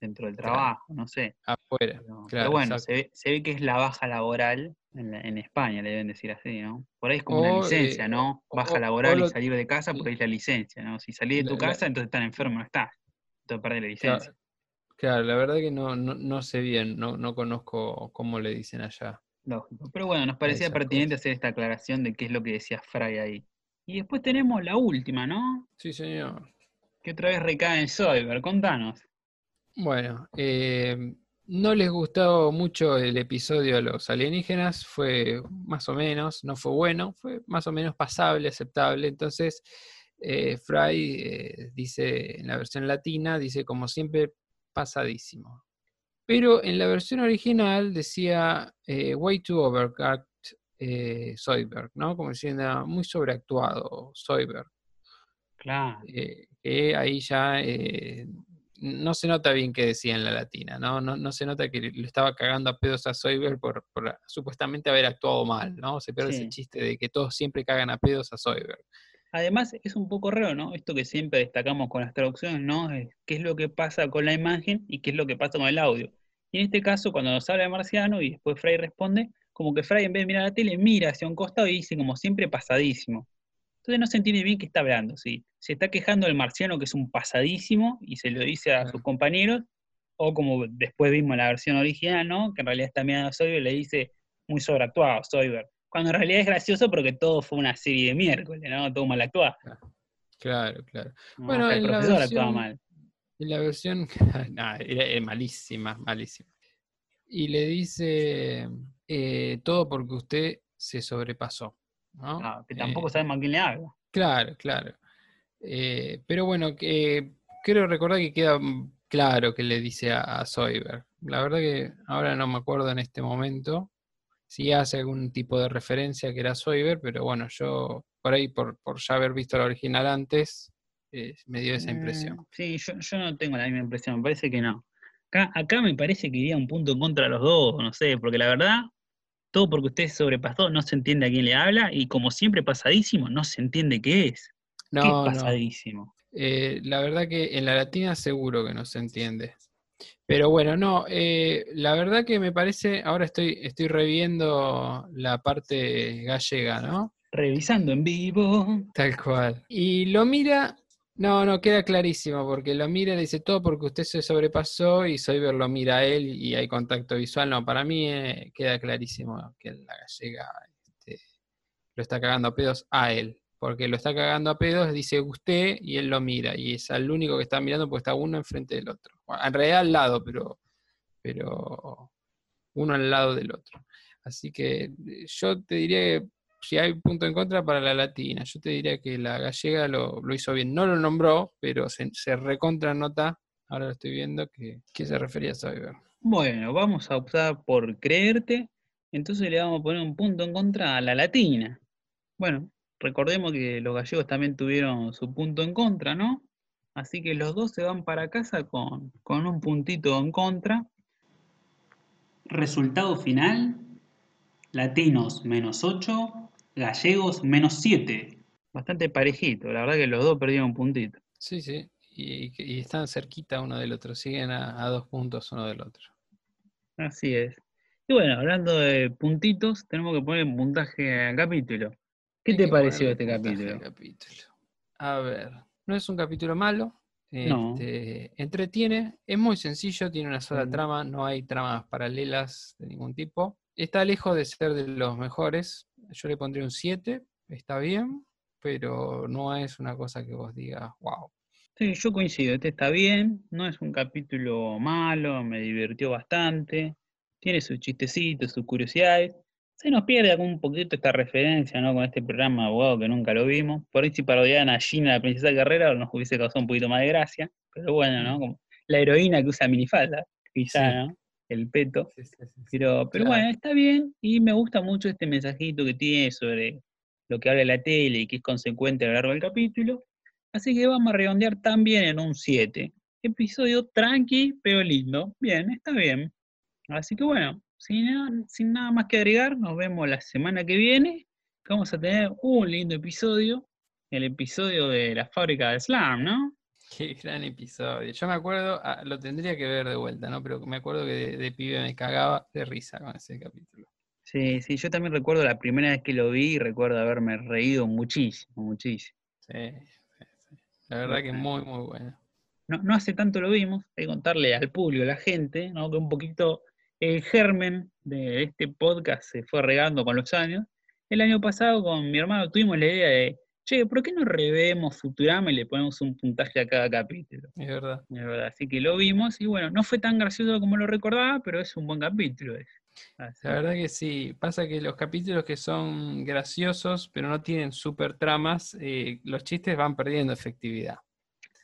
dentro del Claro. trabajo, no sé. Afuera. Pero, bueno, se ve, se ve que es la baja laboral en, la- en España, le deben decir así, ¿no? Por ahí es como una O, licencia, eh, ¿no? o- Baja o- laboral o lo- y salir de casa, por ahí es la licencia, ¿no? Si salís de tu La- casa, entonces estás enfermo, no estás. Entonces perdés la licencia. claro, la verdad que no, no, no sé bien, no, no conozco cómo le dicen allá. Lógico. Pero bueno, nos parecía pertinente hacer esta aclaración de qué es lo que decía Fry ahí. Y después tenemos la última, ¿no? Sí, señor. Que otra vez recae en Soyber. Contanos. Bueno, eh, no les gustó mucho el episodio de los alienígenas, fue más o menos, no fue bueno, fue más o menos pasable, aceptable. Entonces, eh, Fry eh, dice en la versión latina, dice como siempre, pasadísimo. Pero en la versión original decía eh, way too overcut Zoidberg, ¿no? Como diciendo muy sobreactuado Zoidberg. Claro. que ahí ya no se nota bien qué decía en la latina, ¿no? No, no se nota que le estaba cagando a pedos a Soyber por, por supuestamente haber actuado mal, ¿no? Se pierde Sí. ese chiste de que todos siempre cagan a pedos a Soyber. Además, es un poco raro, ¿no? Esto que siempre destacamos con las traducciones, ¿no? Es qué es lo que pasa con la imagen y qué es lo que pasa con el audio. Y en este caso, cuando nos habla de Marciano y después Fray responde, como que Fray en vez de mirar la tele, mira hacia un costado y dice como siempre pasadísimo. Entonces no se entiende bien qué está hablando, ¿sí? Se está quejando del marciano que es un pasadísimo y se lo dice a sus compañeros, o como después vimos en la versión original, ¿no? Que en realidad está mirando a Soyber y le dice muy sobreactuado, Soyber. Cuando en realidad es gracioso porque todo fue una serie de miércoles, ¿no? Todo mal actuado. Claro, claro. No, Bueno, el profesor versión- actuaba mal. En la versión, nah, era, era malísima, malísima. Y le dice eh, todo porque usted se sobrepasó, ¿no? Ah, que tampoco Eh, sabemos a quién le habla. Claro, claro. Eh, pero bueno, que, creo recordar que queda claro que le dice a, a. La verdad que ahora no me acuerdo en este momento si hace algún tipo de referencia que era Zoidberg, pero bueno, yo por ahí, por, por ya haber visto la original antes, eh, me dio esa impresión. Mm, Sí, yo, yo no tengo la misma impresión, me parece que no. Acá, acá me parece que iría un punto en contra de los dos, no sé, porque la verdad, todo porque usted sobrepasó, no se entiende a quién le habla, y como siempre pasadísimo, no se entiende qué es. ¿Qué es No, no. pasadísimo? Eh, la verdad que en la latina seguro que no se entiende. Pero bueno, no, eh, la verdad que me parece, ahora estoy, estoy reviendo la parte gallega, ¿no? Revisando en vivo. Tal cual. Y lo mira, no, no, queda clarísimo, porque lo mira y dice todo porque usted se sobrepasó y Soyber lo mira a él y hay contacto visual. No, para mí eh, queda clarísimo que la gallega este, lo está cagando a pedos a él. Porque lo está cagando a pedos, dice usted, y él lo mira. Y es el único que está mirando porque está uno enfrente del otro. En realidad al lado, pero, pero uno al lado del otro. Así que eh, yo te diría que si hay punto en contra para la latina, yo te diría que la gallega lo, hizo bien. No lo nombró, pero se, se recontra nota, ahora lo estoy viendo, que, que se refería a. Bueno, vamos a optar por creerte, entonces le vamos a poner un punto en contra a la latina. Bueno, recordemos que los gallegos también tuvieron su punto en contra, ¿no? Así que los dos se van para casa con, con un puntito en contra. Resultado final, latinos menos 8, gallegos menos 7. Bastante parejito, la verdad que los dos perdieron un puntito. Sí, sí, y, están cerquita uno del otro, siguen a, dos puntos uno del otro. Así es. Y bueno, hablando de puntitos, tenemos que poner puntaje al capítulo. ¿Qué te pareció este capítulo? A ver, no es un capítulo malo, este, entretiene, es muy sencillo, tiene una sola trama, no hay tramas paralelas de ningún tipo. Está lejos de ser de los mejores, yo le pondría un 7, está bien, pero no es una cosa que vos digas, wow. Sí, yo coincido, este está bien, no es un capítulo malo, me divirtió bastante, tiene sus chistecitos, sus curiosidades. Se nos pierde algún poquito esta referencia, ¿no? Con este programa abogado que nunca lo vimos. Por ahí si parodiaban a Gina, la princesa Guerrera, nos hubiese causado un poquito más de gracia. Pero bueno, ¿no? Como la heroína que usa minifalda, quizá, ¿no? El peto. pero pero bueno, está bien y me gusta mucho este mensajito que tiene sobre lo que habla la tele y que es consecuente a lo largo del capítulo. Así que vamos a redondear también en un 7. Episodio tranqui, pero lindo. Bien, está bien. Así que bueno, sin nada, sin nada más que agregar, nos vemos la semana que viene. Vamos a tener un lindo episodio. El episodio de la fábrica de Slam, ¿no? Qué gran episodio. Yo me acuerdo, ah, lo tendría que ver de vuelta, ¿no? Pero me acuerdo que de, de, pibe me cagaba de risa con ese capítulo. Sí, sí, yo también recuerdo la primera vez que lo vi y recuerdo haberme reído muchísimo, muchísimo. Sí, la verdad que es muy, muy bueno. No, hace tanto lo vimos, hay que contarle al público, a la gente, ¿no? que un poquito el germen de este podcast se fue regando con los años. El año pasado con mi hermano tuvimos la idea de, che, ¿por qué no revemos Futurama y le ponemos un puntaje a cada capítulo? Es verdad. Es verdad, así que lo vimos y bueno, no fue tan gracioso como lo recordaba, pero es un buen capítulo. La verdad que sí, pasa que los capítulos que son graciosos pero no tienen super tramas, eh, los chistes van perdiendo efectividad.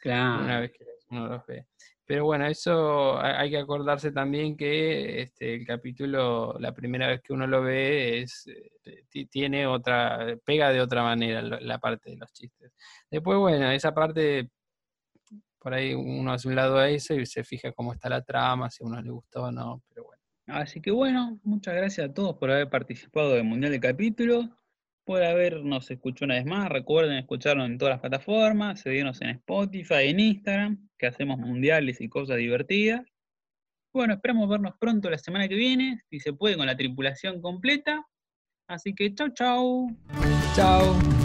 Claro. Una vez que uno los ve. Pero bueno, eso hay que acordarse también que este, el capítulo, la primera vez que uno lo ve, es, eh, tiene otra, pega de otra manera la parte de los chistes. Después, bueno, esa parte, por ahí uno hace un lado a eso y se fija cómo está la trama, si a uno le gustó o no, pero bueno. Así que bueno, muchas gracias a todos por haber participado del Mundial de Capítulos, por habernos escuchado una vez más. Recuerden escucharnos en todas las plataformas, seguirnos en Spotify, en Instagram, que hacemos mundiales y cosas divertidas. Bueno, esperamos vernos pronto la semana que viene, si se puede, con la tripulación completa. Así que chau, chau. Chau.